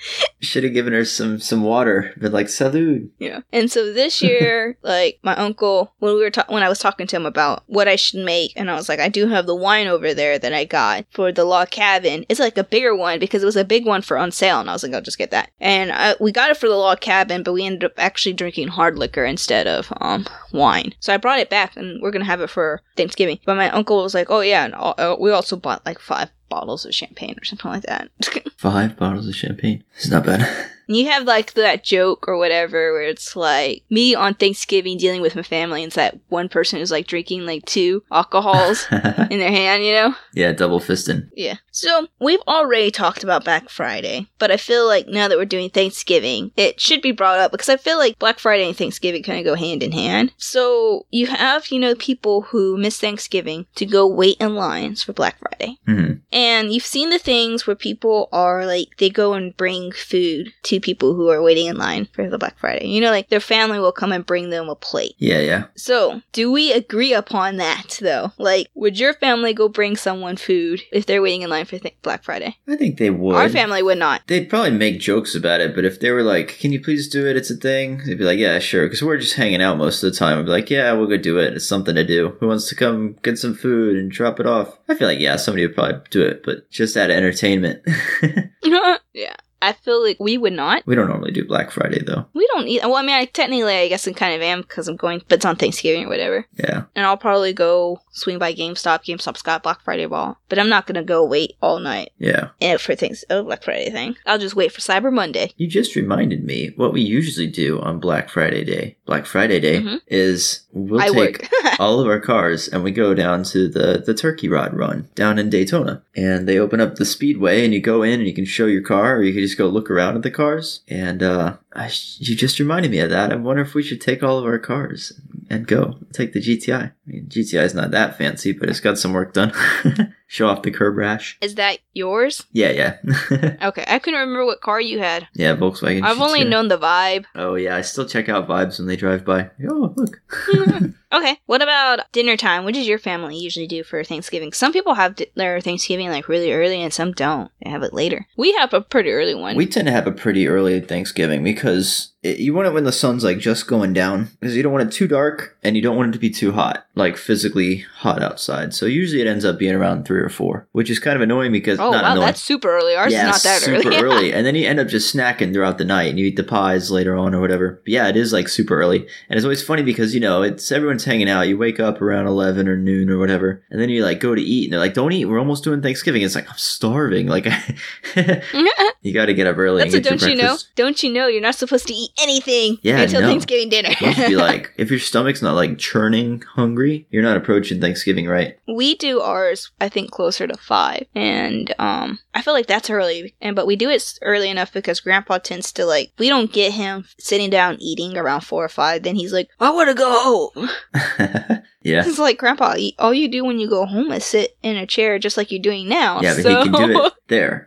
Should have given her some some water. Been like salud. Yeah. And so this year, like my uncle, when we were ta- when I was talking to him about what I should make, and I was like, I do have the wine over there that I got for the log cabin. It's like a bigger one because it was a big one for on sale, and I was like, I'll just get that. And I, we got it for the log cabin, but we ended up actually drinking hard liquor instead of um wine. So I brought it back, and we're gonna have it for Thanksgiving. But my uncle was like, Oh yeah, and al- uh, we also bought like five bottles of champagne or something like that. Five bottles of champagne. It's not bad. You have like that joke or whatever where it's like me on Thanksgiving dealing with my family and it's that one person who's like drinking like two alcohols in their hand, you know? yeah, double fisting. Yeah. So we've already talked about Black Friday, but I feel like now that we're doing Thanksgiving, it should be brought up because I feel like Black Friday and Thanksgiving kind of go hand in hand. So you have, you know, people who miss Thanksgiving to go wait in lines for Black Friday. hmm And you've seen the things where people are like, they go and bring food to see people who are waiting in line for the Black Friday. You know, like their family will come and bring them a plate. Yeah, yeah. So, do we agree upon that though? Like, would your family go bring someone food if they're waiting in line for th- Black Friday? I think they would. Our family would not. They'd probably make jokes about it, but if they were like, "Can you please do it? It's a thing," they'd be like, "Yeah, sure." Because we're just hanging out most of the time. I'd be like, "Yeah, we'll go do it. It's something to do. Who wants to come get some food and drop it off?" I feel like yeah, somebody would probably do it, but just out of entertainment. yeah. I feel like we would not. we don't normally do Black Friday though. We don't eat. Well, I mean, I, technically, I guess I kind of am because I'm going, but it's on Thanksgiving or whatever. Yeah, And I'll probably go swing by GameStop. GameStop's got Black Friday ball, but I'm not gonna go wait all night yeah. for things. Oh, Black Friday thing. I'll just wait for Cyber Monday. You just reminded me what we usually do on Black Friday Day. Black Friday Day Mhm. is we'll I take all of our cars and we go down to the the turkey rod run down in Daytona. And they open up the speedway and you go in and you can show your car or you can just go look around at the cars. And uh I, you just reminded me of that. I wonder if we should take all of our cars and go take the GTI. I mean, GTI is not that fancy, but it's got some work done. show off the curb rash. Is that yours? Yeah, yeah. Okay, I couldn't remember what car you had. yeah, Volkswagen. I've only known the vibe. Oh yeah, I still check out vibes when they drive by. Oh look. Okay, what about dinner time? What does your family usually do for Thanksgiving? Some people have di- their Thanksgiving like really early, and some don't. They have it later. We have a pretty early one. We tend to have a pretty early Thanksgiving because it, you want it when the sun's like just going down because you don't want it too dark and you don't want it to be too hot, like physically hot outside. So usually it ends up being around three or four, which is kind of annoying because oh not wow, annoying. that's super early. Ours yeah, is not that super early. early, and then you end up just snacking throughout the night, and you eat the pies later on or whatever. But yeah, it is like super early, and it's always funny because you know it's everyone's hanging out. You wake up around eleven or noon or whatever, and then you like go to eat, and they're like, "Don't eat, we're almost doing Thanksgiving." It's like I'm starving. Like you got to get up early. That's and a don't you know? Don't you know you're not supposed to eat anything Yeah, until no. Thanksgiving dinner? You should be like, if your stomach's not like churning hungry, you're not approaching Thanksgiving right. we do ours, I think, closer to five, and um, I feel like that's early. And but we do it early enough because Grandpa tends to like we don't get him sitting down eating around four or five. Then he's like, I want to go home. yeah. It's like Grandpa, all you do when you go home is sit in a chair just like you're doing now. Yeah, but so, he can do it there.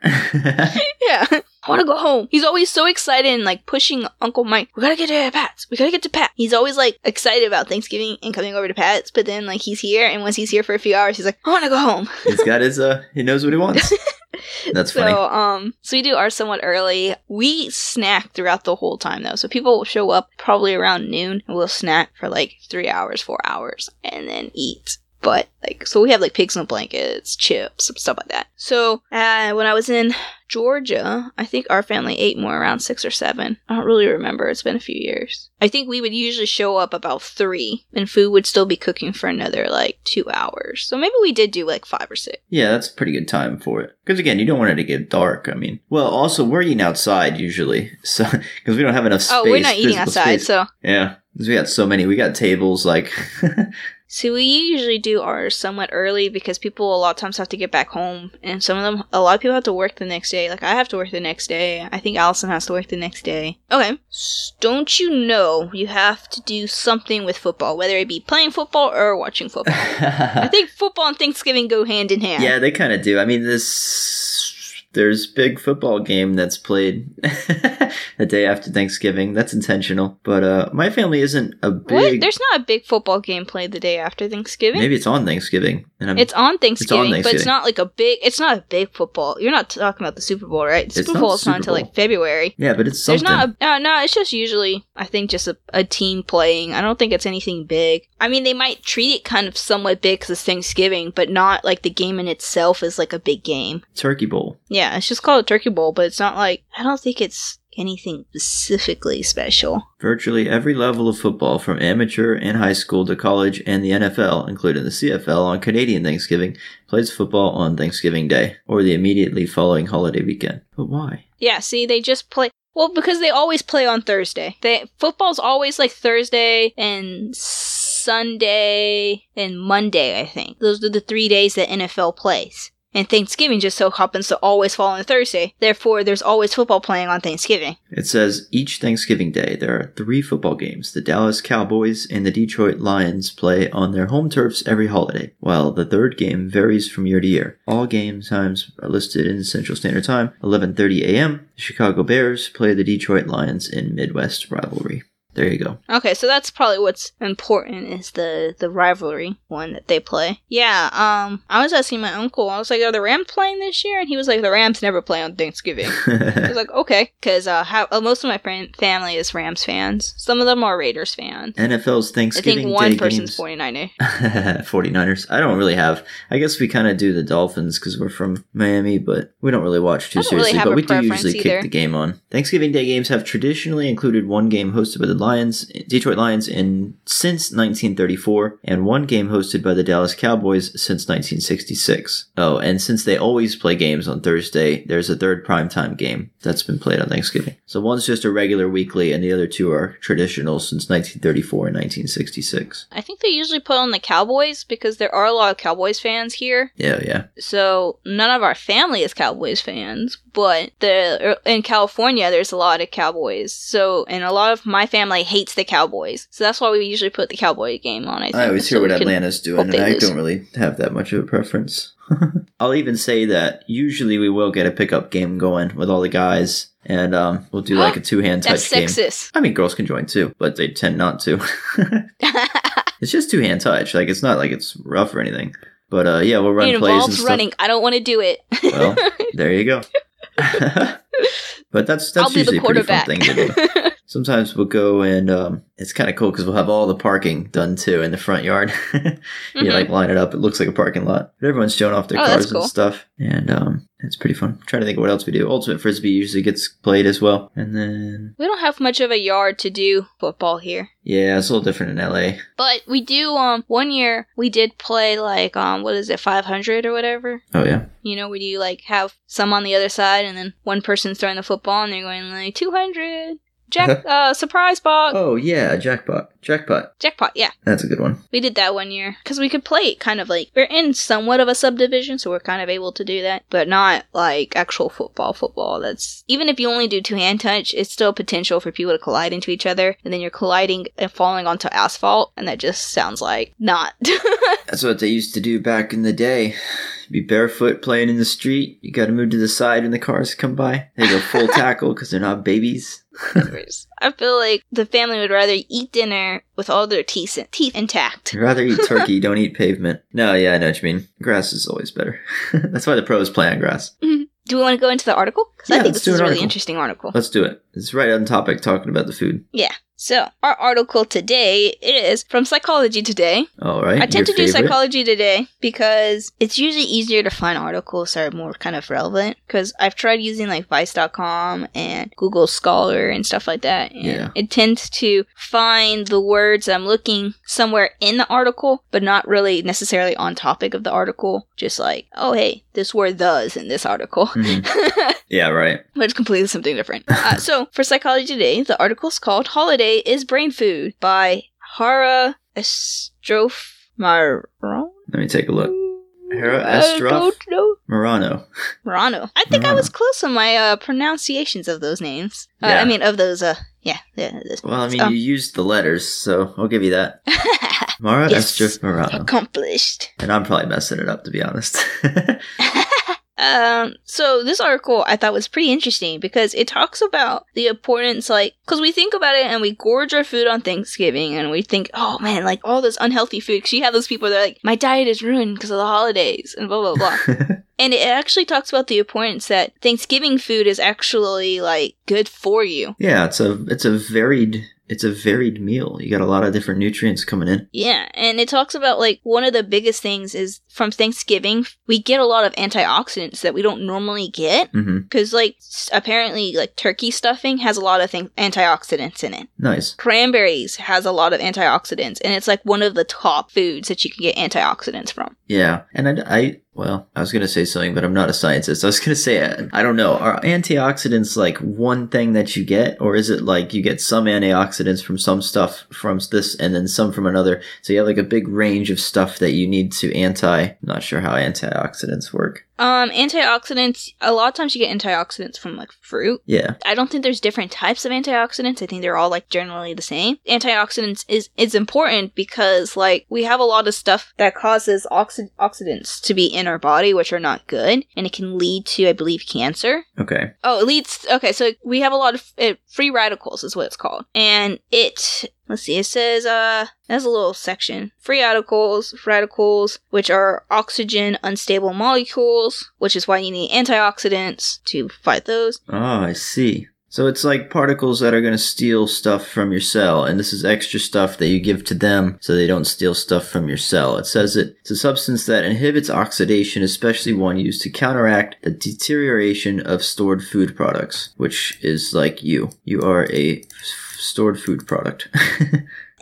yeah. I want to go home. He's always so excited and like pushing Uncle Mike. We gotta get to Pat's. We gotta get to Pat. He's always like excited about Thanksgiving and coming over to Pat's, but then like he's here, and once he's here for a few hours, he's like, I want to go home. He's got his, uh, he knows what he wants. That's so, funny. um, so we do ours somewhat early. We snack throughout the whole time though, so people will show up probably around noon, and we'll snack for like three hours, four hours, and then eat. But like, so we have like pigs in blankets, chips, stuff like that. So uh, when I was in Georgia, I think our family ate more around six or seven. I don't really remember. It's been a few years. I think we would usually show up about three, and food would still be cooking for another like two hours. So maybe we did do like five or six. Yeah, that's a pretty good time for it. Because again, you don't want it to get dark. I mean, well, also we're eating outside usually, so because we don't have enough space. Oh, we're not eating outside, space. so yeah, we got so many. We got tables like. So we usually do ours somewhat early because people a lot of times have to get back home, and some of them, a lot of people have to work the next day. Like I have to work the next day. I think Allison has to work the next day. Okay. Don't you know you have to do something with football, whether it be playing football or watching football? I think football and Thanksgiving go hand in hand. Yeah, they kind of do. I mean, this there's big football game that's played the day after Thanksgiving. That's intentional. But uh my family isn't a What? big. There's not a big football game played the day after Thanksgiving. Maybe it's on Thanksgiving, and I'm. It's on Thanksgiving, but it's not like a big. It's not a big football. You're not talking about the Super Bowl, right? The It's Super Bowl is not until like February. yeah, but it's There's something. not a uh, no. It's just usually I think just a, a team playing. I don't think it's anything big. I mean, they might treat it kind of somewhat big because it's Thanksgiving, but not like the game in itself is like a big game. Turkey Bowl. Yeah, it's just called a Turkey Bowl, but it's not like I don't think it's anything specifically special. Virtually every level of football, from amateur and high school to college and the NFL, including the CFL on Canadian Thanksgiving, plays football on Thanksgiving Day or the immediately following holiday weekend. But why? Yeah, see, they just play. Well, because they always play on Thursday. They football's always like Thursday and Sunday and Monday. I think those are the three days that NFL plays. And Thanksgiving just so happens to always fall on a Thursday. Therefore, there's always football playing on Thanksgiving. It says each Thanksgiving Day there are three football games. The Dallas Cowboys and the Detroit Lions play on their home turfs every holiday, while the third game varies from year to year. All game times are listed in Central Standard Time, 11:30 a.m. The Chicago Bears play the Detroit Lions in Midwest rivalry. There you go. Okay, so that's probably what's important is the the rivalry one that they play. Yeah, um, I was asking my uncle. I was like, "Are the Rams playing this year?" And he was like, "The Rams never play on Thanksgiving." I was like, "Okay," because uh, how, uh, most of my friend family is Rams fans. Some of them are Raiders fans. NFL's Thanksgiving I think one Day person's games. 49er. 49ers. I don't really have. I guess we kind of do the Dolphins because we're from Miami, but we don't really watch too really seriously. have but we do usually either. kick the game on. Thanksgiving Day games have traditionally included one game hosted by the Lions, Detroit Lions, in since 1934, and one game hosted by the Dallas Cowboys since 1966. Oh, and since they always play games on Thursday, there's a third primetime game that's been played on Thanksgiving. So one's just a regular weekly, and the other two are traditional since 1934 and 1966. I think they usually put on the Cowboys because there are a lot of Cowboys fans here. Yeah, yeah. So none of our family is Cowboys fans, but the in California there's a lot of Cowboys. So and a lot of my family hates the Cowboys. So that's why we usually put the Cowboy game on. I think I always so hear what Atlanta's doing, and I lose. don't really have that much of a preference. I'll even say that usually we will get a pickup game going with all the guys, and um, we'll do like a two hand touch That's game. sexist. I mean, girls can join too, but they tend not to. it's just two hand touch. Like it's not like it's rough or anything. But uh, yeah, we'll run it plays and stuff. running. I don't want to do it. Well, there you go. but that's that's I'll usually a pretty fun thing to do. Sometimes we'll go and um, it's kind of cool because we'll have all the parking done too in the front yard. you Mhm. like line it up. It looks like a parking lot. But everyone's showing off their Oh, cars cool. and stuff, and um, it's pretty fun. I'm trying to think of what else we do. Ultimate frisbee usually gets played as well, and then we don't have much of a yard to do football here. yeah, it's a little different in LA. But we do um one year we did play like um what is it 500 or whatever. Oh yeah, You know, where you like have some on the other side and then one person's throwing the football and they're going like 200 jack uh surprise box oh yeah, jackpot, jackpot. jackpot. Yeah, That's a good one. we did that one year because we could play it kind of like we're in somewhat of a subdivision, so we're kind of able to do that, but not like actual football. Football. That's even if you only do two hand touch, it's still potential for people to collide into each other, and then you're colliding and falling onto asphalt, and that just sounds like not. That's what they used to do back in the day. Be barefoot playing in the street. You got to move to the side when the cars come by. They go full tackle because they're not babies. I feel like the family would rather eat dinner with all their teeth teeth intact. I'd rather eat turkey, don't eat pavement. No, yeah, I know what you mean. Grass is always better. That's why the pros play on grass. Mm-hmm. Do we want to go into the article? Because Yeah, I think let's this do is a really article. interesting article. Let's do it. It's right on topic talking about the food. Yeah. So our article today is from Psychology Today. All right. I tend to do? Psychology Today because it's usually easier to find articles that are more kind of relevant. Because I've tried using like Vice.com and Google Scholar and stuff like that, and Yeah. it tends to find the words I'm looking somewhere in the article, but not really necessarily on topic of the article. Just like, oh hey, this word "thes" in this article. Mhm. Yeah, right. but it's completely something different. Uh, so, for Psychology Today, the article is called Holiday is Brain Food by Hara Estroff Marano. Let me take a look. Hara Estroff? don't. Murano. Marano. I think I was close on my uh, pronunciations of those names. Uh, Yeah. I mean, of those, uh, yeah. yeah Well, I mean, Um, you used the letters, so I'll give you that. Mara Yes. Estroff Murano. accomplished. And I'm probably messing it up, to be honest. Um, so this article I thought was pretty interesting because it talks about the importance, like, because we think about it and we gorge our food on Thanksgiving and we think, oh man, like all this unhealthy food. Because you have those people that are like, my diet is ruined because of the holidays and blah blah blah. And it actually talks about the importance that Thanksgiving food is actually like good for you. yeah, it's a it's a varied it's a varied meal. You got a lot of different nutrients coming in. Yeah, and it talks about like one of the biggest things is from Thanksgiving we get a lot of antioxidants that we don't normally get. Mm-hmm. Because, like, s- apparently, like, turkey stuffing has a lot of thing- antioxidants in it. Nice. Cranberries has a lot of antioxidants, and it's, like, one of the top foods that you can get antioxidants from. Yeah, and I, I well, I was gonna say something, but I'm not a scientist. I was gonna say uh, I don't know. Are antioxidants like one thing that you get, or is it like you get some antioxidants from some stuff from this and then some from another? So you have like a big range of stuff that you need to anti. I'm not sure how antioxidants work. Um, antioxidants. A lot of times you get antioxidants from like fruit. Yeah. I don't think there's different types of antioxidants. I think they're all like generally the same. Antioxidants is is important because like we have a lot of stuff that causes oxi- oxidants to be in our body, which are not good, and it can lead to, I believe, cancer. Okay. Oh, it leads. Okay, so we have a lot of uh, free radicals, is what it's called, and it. Let's see. It says uh, there's a little section. Free radicals, radicals, which are oxygen unstable molecules, which is why you need antioxidants to fight those. Oh, I see. So it's like particles that are going to steal stuff from your cell, and this is extra stuff that you give to them so they don't steal stuff from your cell. It says it, it's a substance that inhibits oxidation, especially one used to counteract the deterioration of stored food products, which is like you. You are a stored food product.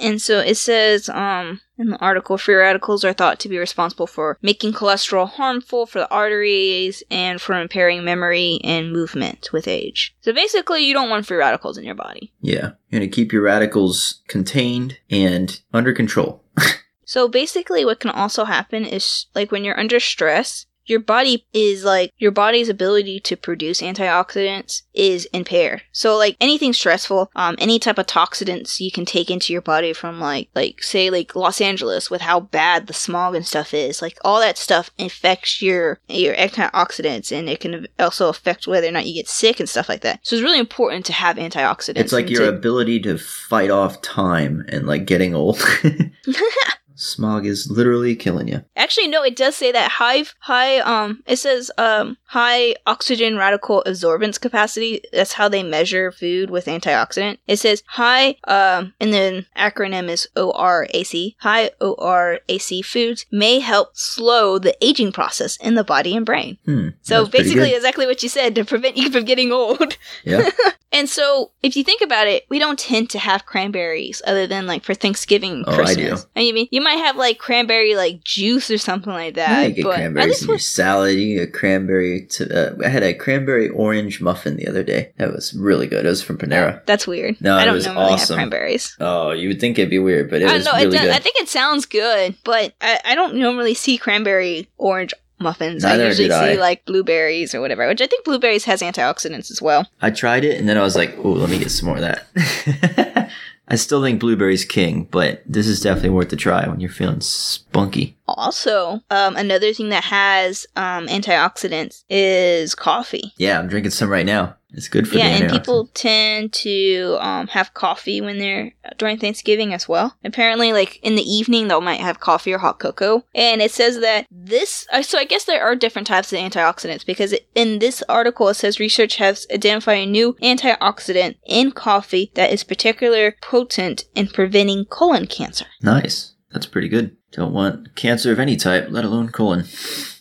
And so it says um, in the article, free radicals are thought to be responsible for making cholesterol harmful for the arteries and for impairing memory and movement with age. So basically, you don't want free radicals in your body. yeah. You're going to keep your radicals contained and under control. So basically, what can also happen is like when you're under stress, your body is like your body's ability to produce antioxidants is impaired. So like anything stressful, um, any type of toxidants you can take into your body from like like say like Los Angeles with how bad the smog and stuff is, like all that stuff affects your your antioxidants and it can also affect whether or not you get sick and stuff like that. So it's really important to have antioxidants. It's like your to- ability to fight off time and like getting old. Smog is literally killing you. Actually, no, it does say that high, high, um, it says, um, high oxygen radical absorbance capacity. That's how they measure food with antioxidant. It says high, um, and then acronym is ORAC. High ORAC foods may help slow the aging process in the body and brain. Hmm. So basically, exactly what you said to prevent you from getting old. yeah. And so, if you think about it, we don't tend to have cranberries other than like for Thanksgiving, Oh, I do. And you mean you might have like cranberry like juice or something like Yeah, that. you get cranberries in your salad. You get cranberry. To, uh, I had a cranberry orange muffin the other day. That was really good. It was from Panera. that's weird. No, I it don't was normally awesome. have cranberries. Oh, you would think it'd be weird, but it I was don't know. really it good. I think it sounds good, but I, I don't normally see cranberry orange muffins. Neither I usually see I. like blueberries or whatever, which I think blueberries has antioxidants as well. I tried it and then I was like, oh, let me get some more of that. I still think blueberry's king, but this is definitely worth a try when you're feeling spunky. Also, um, another thing that has um, antioxidants is coffee. Yeah, I'm drinking some right now. It's good for yeah, and people tend to um, have coffee when they're during Thanksgiving as well. Apparently, like in the evening, they might have coffee or hot cocoa. And it says that this, uh, so I guess there are different types of antioxidants because it, in this article it says research has identified a new antioxidant in coffee that is particularly potent in preventing colon cancer. Nice. That's pretty good. Don't want cancer of any type, let alone colon.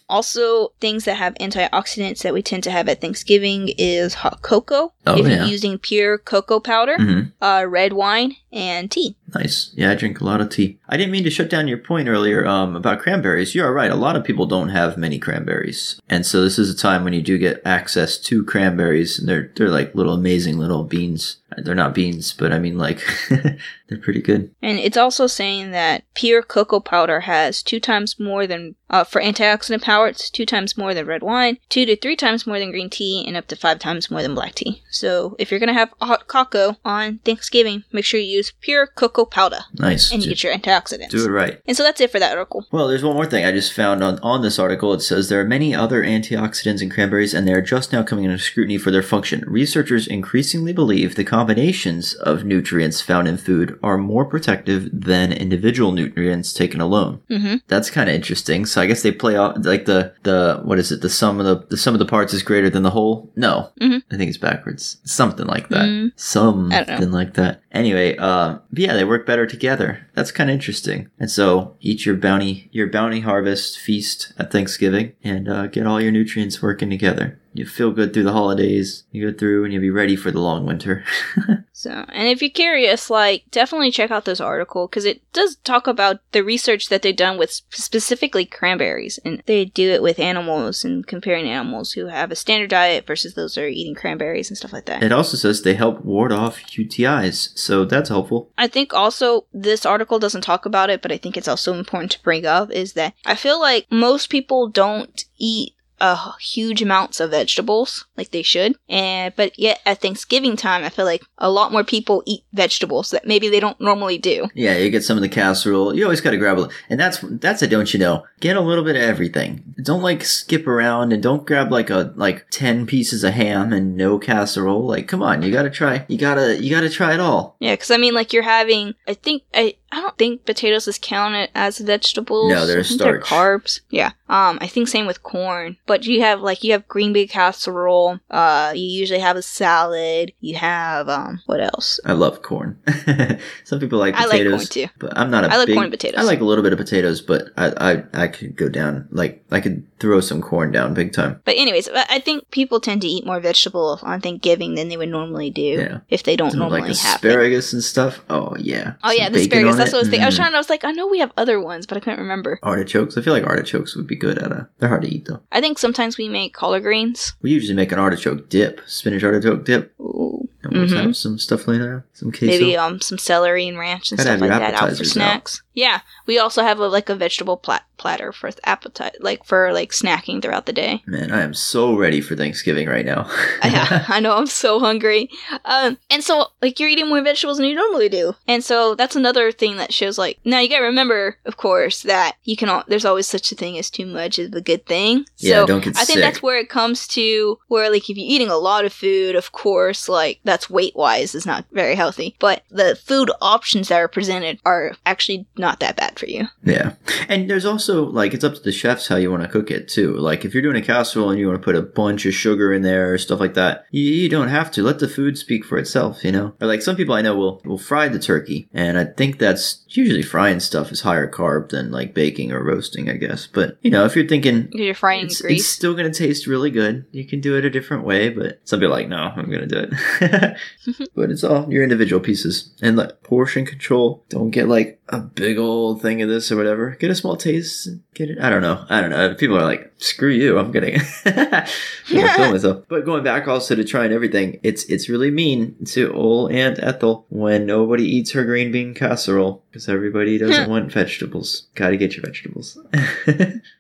Also, things that have antioxidants that we tend to have at Thanksgiving is hot cocoa. Oh, if yeah. you're using pure cocoa powder, hmm uh, red wine, and tea. Nice. Yeah, I drink a lot of tea. I didn't mean to shut down your point earlier um, about cranberries. You are right. A lot of people don't have many cranberries, and so this is a time when you do get access to cranberries, and they're they're like little amazing little beans. They're not beans, but I mean like they're pretty good. And it's also saying that pure cocoa powder has two times more than, uh, for antioxidant power, it's two times more than red wine, two to three times more than green tea, and up to five times more than black tea. So if you're gonna have hot cocoa on Thanksgiving, make sure you use pure cocoa powder Nice. and you get your antioxidants. do it right. And so that's it for that article. Well, there's one more thing I just found on, on this article. It says there are many other antioxidants in cranberries, and they are just now coming under scrutiny for their function. Researchers increasingly believe the combinations of nutrients found in food are more protective than individual nutrients taken alone. Mm-hmm. That's kind of interesting. So I guess they play off like the the what is it? The sum of the the sum of the parts is greater than the whole. No, Mhm. I think it's backwards. Something like that. Mm. Something I don't know. like that. Anyway, uh, yeah, they work better together. That's kind of interesting. And so eat your bounty your bounty harvest feast at Thanksgiving and uh, get all your nutrients working together. You feel good through the holidays. You go through and you'll be ready for the long winter. So, and if you're curious, like, definitely check out this article because it does talk about the research that they've done with specifically cranberries, and they do it with animals and comparing animals who have a standard diet versus those that are eating cranberries and stuff like that. it also says they help ward off UTIs, so that's helpful. I think also this article doesn't talk about it, but I think it's also important to bring up is that I feel like most people don't eat uh, huge amounts of vegetables like they should. And but yet at Thanksgiving time, I feel like a lot more people eat vegetables that maybe they don't normally do. Yeah, you get some of the casserole. You always got to grab a, and that's that's a don't you know. Get a little bit of everything. Don't like skip around and don't grab like a like ten pieces of ham and no casserole. Like, come on, you got to try. You gotta you gotta try it all. Yeah, because I mean, like you're having. I think I I don't think potatoes is counted as vegetables. No, they're think they're carbs. Yeah. Um, I think same with corn. But you have like you have green bean casserole. Uh, you usually have a salad. You have um, what else? I love corn. some people like potatoes. I like corn too. But I'm not a I like big, corn potatoes. I like a little bit of potatoes, but I, I I could go down like I could throw some corn down big time. But anyways, I think people tend to eat more vegetable on Thanksgiving than they would normally do Yeah. if they don't Some, normally like have it. asparagus and stuff. Oh yeah. Oh yeah, Some the asparagus. That's what I was thinking. I was Mm. trying. I was like, I know we have other ones, but I couldn't remember. Artichokes. I feel like artichokes would be good at a. They're hard to eat though. I think sometimes we make collard greens. We usually make an artichoke dip, spinach artichoke dip, Ooh. and we'll Mhm. have some stuff laying around, some queso. maybe um some celery and ranch and Gotta stuff like that out for out. Yeah, we also have a, like a vegetable plat- platter for appetite, like for like snacking throughout the day. Man, I am so ready for Thanksgiving right now. yeah, I know I'm so hungry. Um, and so like you're eating more vegetables than you normally do, and so that's another thing that shows like now you gotta remember, of course, that you can. Al- there's always such a thing as too much is a good thing. Yeah, so don't get I think sick. that's where it comes to where like if you're eating a lot of food, of course, like that's weight wise is not very healthy, but the food options that are presented are actually not that bad for you. Yeah. And there's also like it's up to the chefs how you want to cook it too. Like if you're doing a casserole and you want to put a bunch of sugar in there or stuff like that, you, you don't have to. Let the food speak for itself, you know? Or like some people I know will will fry the turkey, and I think that's usually frying stuff is higher carb than like baking or roasting, I guess. But you know, if you're thinking you're frying it's, it's still gonna taste really good. You can do it a different way, but some people are like, no, I'm gonna do it. but it's all your individual pieces and like portion control. Don't get like a big old thing of this or whatever. Get a small taste. Get it. I don't know. I don't know. People are like, screw you. I'm getting. I'm gonna kill myself. But going back also to trying everything, it's it's really mean to old Aunt Ethel when nobody eats her green bean casserole because everybody doesn't hmm. want vegetables. Got to get your vegetables.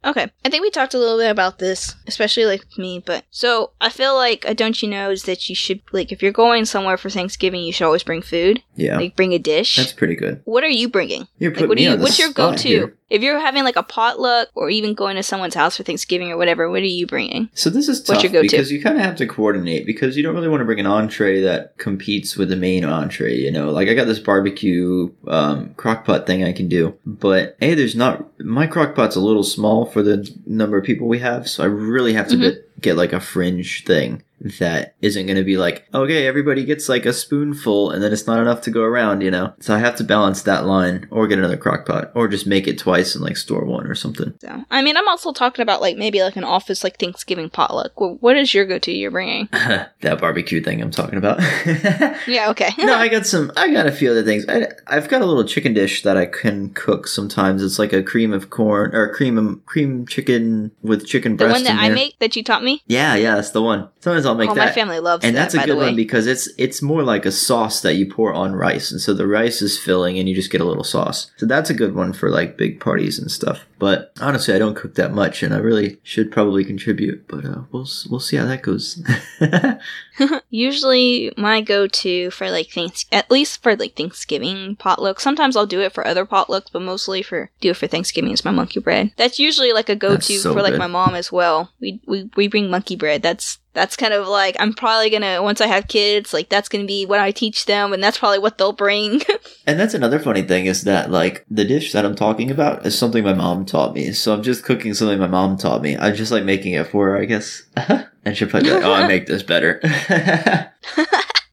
Okay, I think we talked a little bit about this, especially like me. But so I feel like a don't you know is that you should like if you're going somewhere for Thanksgiving, you should always bring food, yeah, like bring a dish. that's pretty good. what are you bringing? You're Like, putting what do me you? on the What's your go-to? here. If you're having like a potluck or even going to someone's house for Thanksgiving or whatever, what are you bringing? So this is tough because you kind of have to coordinate because you don't really want to bring an entree that competes with the main entree. You know, like I got this barbecue um, crock pot thing I can do, but hey, there's not my crock pot's a little small for the number of people we have, so I really have to Mhm. get, get like a fringe thing that isn't going to be like okay everybody gets like a spoonful and then it's not enough to go around you know so i have to balance that line or get another crock pot or just make it twice and like store one or something So I mean, I'm also talking about like maybe like an office like Thanksgiving potluck. Well, what is your go-to you're bringing? that barbecue thing i'm talking about Yeah, okay. no, I got some. I got a few other things. I, I've got a little chicken dish that I can cook sometimes. It's like a cream of corn or cream cream chicken with chicken the breast. The one that I make that you taught me. Yeah, yeah, that's the one. Sometimes I'll make oh, that. my family loves and that. that's a good one because it's it's more like a sauce that you pour on rice, and so the rice is filling, and you just get a little sauce. So that's a good one for like big parties and stuff. But honestly, I don't cook that much, and I really should probably contribute. But uh, we'll we'll see how that goes. Usually, my go-to for like thanks, at least for like Thanksgiving potluck. Sometimes I'll do it for other potlucks, but mostly for do it for Thanksgiving is my monkey bread. That's usually like a go-to so for like good. my mom as well. We we we bring monkey bread. That's that's kind of like I'm probably gonna once I have kids, like that's gonna be what I teach them, and that's probably what they'll bring. And that's another funny thing is that like the dish that I'm talking about is something my mom taught me. So I'm just cooking something my mom taught me. I'm just like making it for her, I guess. and she'll probably be like, "Oh, I make this better."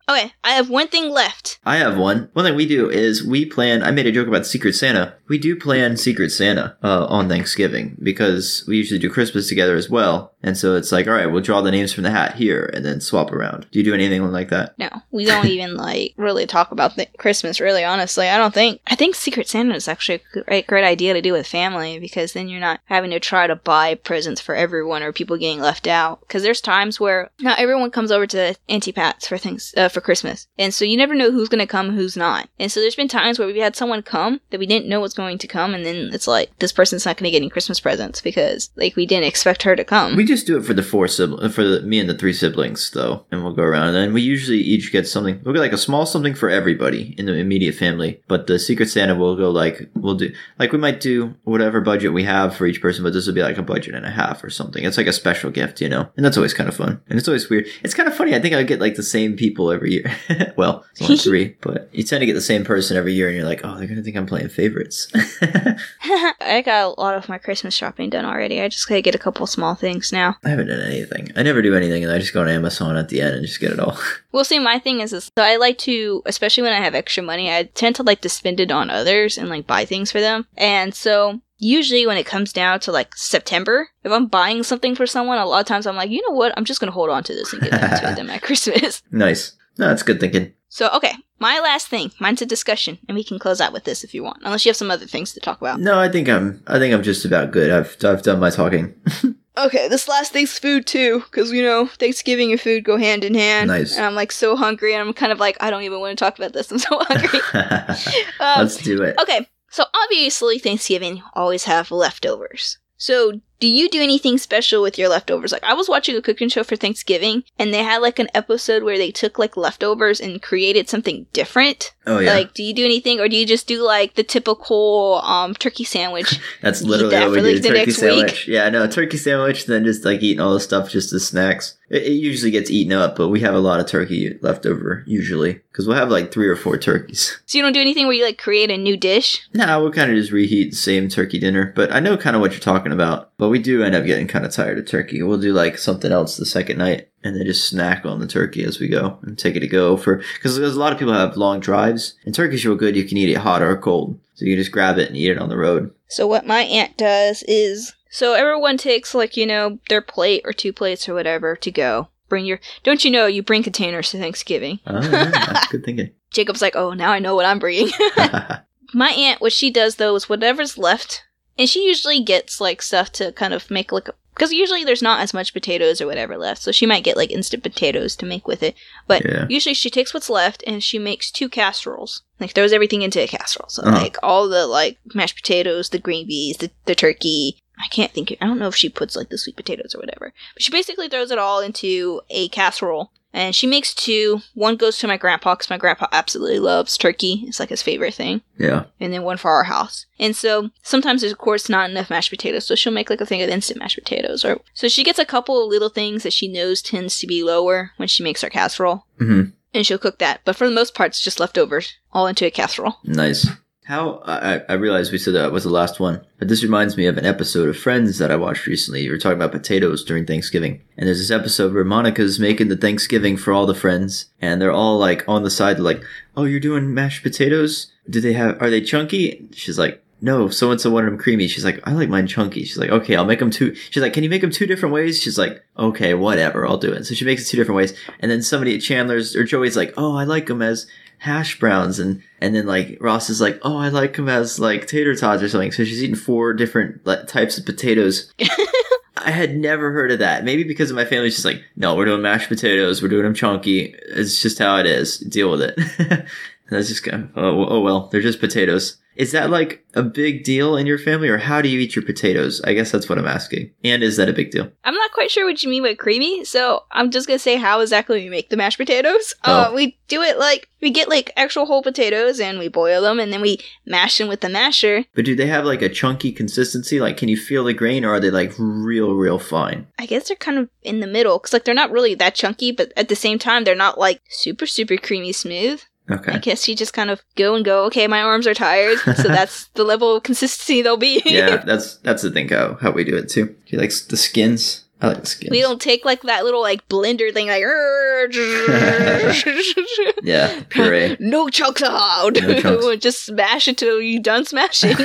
Okay, I have one thing left. I have one. One thing we do is we plan. I made a joke about Secret Santa. We do plan Secret Santa uh, on Thanksgiving because we usually do Christmas together as well. And so it's like, all right, we'll draw the names from the hat here and then swap around. Do you do anything like that? No, we don't even like really talk about th- Christmas. Really, honestly, I don't think. I think Secret Santa is actually a great, great idea to do with family because then you're not having to try to buy presents for everyone or people getting left out. Because there's times where not everyone comes over to Auntie Pat's for things uh, for Christmas. And so you never know who's going to come, who's not. And so there's been times where we've had someone come that we didn't know was going to come, and then it's like, this person's not going to get any Christmas presents because, like, we didn't expect her to come. We just do it for the four siblings, for the, me and the three siblings, though, and we'll go around. And we usually each get something. We'll get like a small something for everybody in the immediate family. But the Secret Santa will go like we'll do like we might do whatever budget we have for each person, but this will be like a budget and a half or something. It's like a special gift, you know, and that's always kind of fun. And it's always weird. It's kind of funny. I think I get like the same people every year. well, it's only three, but you tend to get the same person every year, and you're like, oh, they're gonna think I'm playing favorites. I got a lot of my Christmas shopping done already. I just gotta get a couple small things now. I haven't done anything. I never do anything, and I just go on Amazon at the end and just get it all. Well, see, my thing is, is so I like to, especially when I have extra money, I tend to like to spend it on others and like buy things for them. And so usually when it comes down to like September, if I'm buying something for someone, a lot of times I'm like, you know what, I'm just gonna hold on to this and give it to them at Christmas. nice. No, that's good thinking. So okay, my last thing, mine's a discussion, and we can close out with this if you want, unless you have some other things to talk about. No, I think I'm. I think I'm just about good. I've I've done my talking. Okay, this last thing's food too, because you know Thanksgiving and food go hand in hand. Nice. And I'm like so hungry, and I'm kind of like I don't even want to talk about this. I'm so hungry. Um, Let's do it. Okay, so obviously Thanksgiving always have leftovers. So do you do anything special with your leftovers? Like I was watching a cooking show for Thanksgiving, and they had like an episode where they took like leftovers and created something different. Oh yeah, Like, do you do anything, or do you just do like the typical um turkey sandwich? that's literally that what we for, do. like, the turkey next sandwich. week. Yeah, no turkey sandwich. Then just like eating all the stuff just as snacks. It, it usually gets eaten up, but we have a lot of turkey left over usually because we'll have like three or four turkeys. So you don't do anything where you like create a new dish? Nah, we'll kind of just reheat the same turkey dinner. But I know kind of what you're talking about. But we do end up getting kind of tired of turkey. We'll do like something else the second night and then just snack on the turkey as we go and take it to go for because a lot of people have long drives and turkey's real good. You can eat it hot or cold, so you can just grab it and eat it on the road. So what my aunt does is so everyone takes like, you know, their plate or two plates or whatever to go. Bring your don't you know you bring containers to Thanksgiving. Oh, yeah, that's good thinking. Jacob's like, "Oh, now I know what I'm bringing." my aunt what she does though is whatever's left and she usually gets like stuff to kind of make like because usually there's not as much potatoes or whatever left so she might get like instant potatoes to make with it. But Yeah. usually she takes what's left and she makes two casseroles. Like throws everything into a casserole. So Uh-huh. like all the like mashed potatoes the green beans the, the turkey. I can't think i don't know if she puts like the sweet potatoes or whatever. But she basically throws it all into a casserole and she makes two one goes to my grandpa because my grandpa absolutely loves turkey it's like his favorite thing yeah. and then one for our house. And so sometimes there's of course not enough mashed potatoes, so she'll make like a thing of instant mashed potatoes. Or so she gets a couple of little things that she knows tends to be lower when she makes her casserole, hmm and she'll cook that. But for the most part, it's just leftovers all into a casserole. Nice. How I, I realized we said that was the last one, but this reminds me of an episode of Friends that I watched recently. You were talking about potatoes during Thanksgiving, and there's this episode where Monica's making the Thanksgiving for all the friends, and they're all like on the side, like, "Oh, you're doing mashed potatoes? Do they have? Are they chunky?" She's like, "No, so and so wanted them creamy." She's like, "I like mine chunky." She's like, "Okay, I'll make them two." She's like, "Can you make them two different ways?" She's like, "Okay, whatever, I'll do it." So she makes it two different ways, and then somebody at Chandler's or Joey's like, "Oh, I like them as." Hash browns and and then like Ross is like, oh, I like them as like tater tots or something. So she's eating four different like, types of potatoes. I had never heard of that. Maybe because of my family, it's just like, no, we're doing mashed potatoes. We're doing them chunky. It's just how it is. Deal with it. And That's just kind of, oh, oh well, they're just potatoes. Is that like a big deal in your family, or how do you eat your potatoes? I guess that's what I'm asking. And is that a big deal? I'm not quite sure what you mean by creamy, so I'm just gonna say how exactly we make the mashed potatoes. Uh, Oh. we do it like we get like actual whole potatoes and we boil them and then we mash them with the masher. But do they have like a chunky consistency? Like, can you feel the grain, or are they like real, real fine? I guess they're kind of in the middle because like they're not really that chunky, but at the same time they're not like super super creamy smooth. I Okay. guess you just kind of go and go. Okay, my arms are tired, so that's the level of consistency they'll be. yeah, that's that's the thing how how we do it too. Do you like the skins? I like the skins. we don't take like that little like blender thing like. Yeah, puree. no chunks allowed. No chunks. just smash it till you done smashing.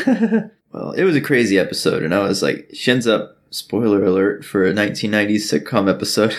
well, it was a crazy episode, and I was like, "Shins up!" Spoiler alert for a 1990s sitcom episode.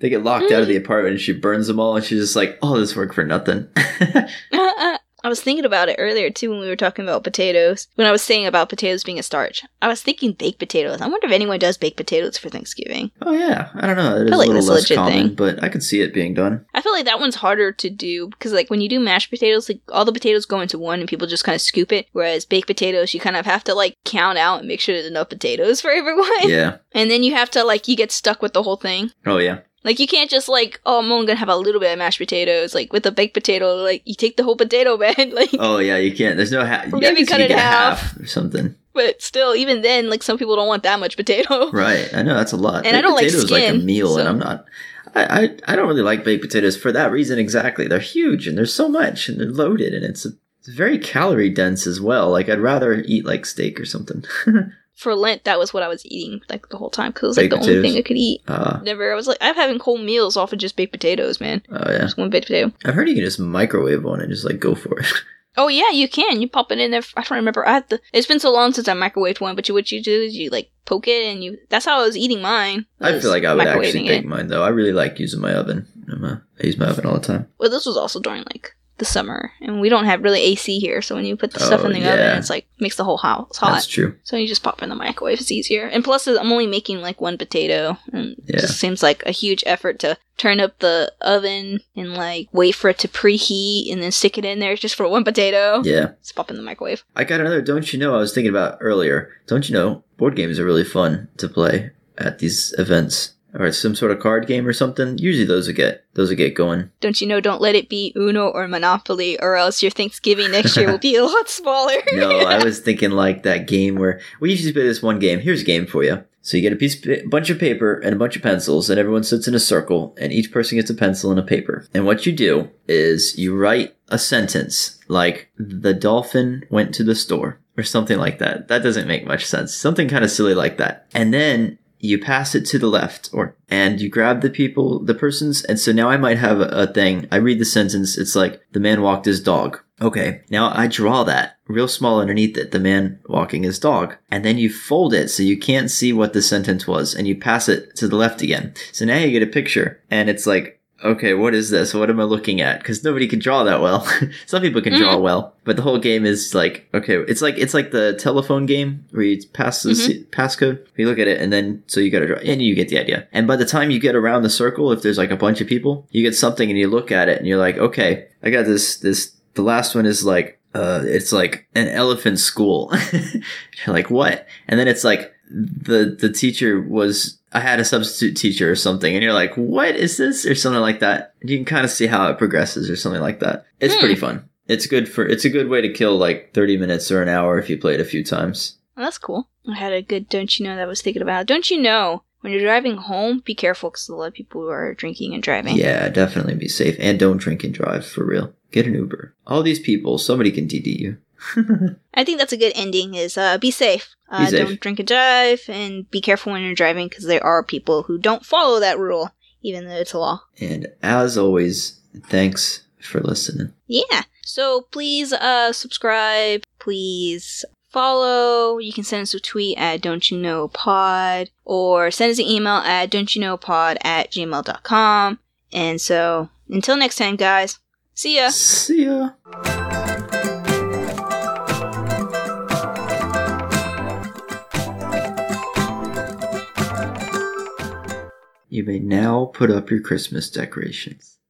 They get locked out of the mm. apartment, and she burns them all, and she's just like, "Oh, this worked for nothing." I was thinking about it earlier too when we were talking about potatoes. When I was saying about potatoes being a starch, I was thinking baked potatoes. I wonder if anyone does baked potatoes for Thanksgiving. Oh yeah, I don't know. It is feel a little less legit common, thing. but I could see it being done. I feel like that one's harder to do because like when you do mashed potatoes, like all the potatoes go into one and people just kind of scoop it. Whereas baked potatoes, you kind of have to like count out and make sure there's enough potatoes for everyone. Yeah. And then you have to like you get stuck with the whole thing. Oh yeah. Like you can't just like, oh, I'm only gonna have a little bit of mashed potatoes. Like with a baked potato, like you take the whole potato, man. like, Oh yeah. You can't. There's no half. Or maybe cut it in half. or something. but still, even then, like some people don't want that much potato. Right. I know that's a lot. And I don't like potatoes is like a skin, meal, and I'm not. I, I I don't really like baked potatoes for that reason exactly. They're huge and there's so much and they're loaded and it's, it's very calorie dense as well. Like I'd rather eat like steak or something. For Lent, that was what I was eating like the whole time because it was like Baked the only thing I could eat. uh, Never, I was like, I'm having whole meals off of just baked potatoes, man. oh yeah. Just one baked potato. I've heard you can just microwave one and just like go for it. Oh yeah, you can. You pop it in there. I don't remember. I had to. It's been so long since I microwaved one. But you, what you do is you like poke it, and you. That's how I was eating mine. I feel like I would actually bake it. mine though. I really like using my oven. A, I use my oven all the time. Well, this was also during like the summer, and we don't have really AC here. So when you put the stuff Oh, in the yeah. oven, it's like makes the whole house hot. That's true. So you just pop in the microwave. It's easier. And plus, uh, I'm only making like one potato, and Yeah. it just seems like a huge effort to turn up the oven and like wait for it to preheat and then stick it in there just for one potato. Yeah. Just pop in the microwave. I got another. Don't you know? I was thinking about earlier. Don't you know? Board games are really fun to play at these events, or some sort of card game or something. Usually those will get those will get going. Don't you know? Don't let it be Uno or Monopoly, or else your Thanksgiving next year will be a lot smaller. No, I was thinking like that game where we usually play this one game. Here's a game for you. So you get a piece, of, pa- bunch of paper and a bunch of pencils, and everyone sits in a circle, and each person gets a pencil and a paper. And what you do is you write a sentence like "the dolphin went to the store" or something like that. That doesn't make much sense. Something kind of silly like that. And then you pass it to the left or and you grab the people the persons and so now i might have a, thing. I read the sentence it's like the man walked his dog. Okay now i draw that real small underneath it the man walking his dog. And then you fold it so you can't see what the sentence was and you pass it to the left again. So now you get a picture and it's like okay what is this? What am i looking at? Because nobody can draw that well. Some people can draw well but the whole game is like okay it's like it's like the telephone game where you pass the Mhm. passcode you look at it and then so you gotta draw and you get the idea. And by the time you get around the circle if there's like a bunch of people you get something and you look at it and you're like okay i got this this the last one is like uh it's like an elephant school. You're like what? And then it's like the the teacher was I had a substitute teacher or something, and you're like, "What is this?" or something like that. You can kind of see how it progresses or something like that. It's Hmm. pretty fun. It's good for. It's a good way to kill like 30 minutes or an hour if you play it a few times. Well, that's cool. I had a good don't you know that I was thinking about. Don't you know when you're driving home, be careful because a lot of people are drinking and driving. Yeah, definitely be safe and don't drink and drive for real. Get an Uber. All these people, somebody can DD you. I think that's a good ending. Is uh, be safe. Uh, Be safe. Don't drink and drive, and be careful when you're driving because there are people who don't follow that rule, even though it's a law. and as always, thanks for listening. Yeah. So please uh subscribe. Please follow. You can send us a tweet at don't you know pod or send us an email at don't you know pod at gmail.com. And so until next time, guys. See ya. See ya. May now put up your Christmas decorations.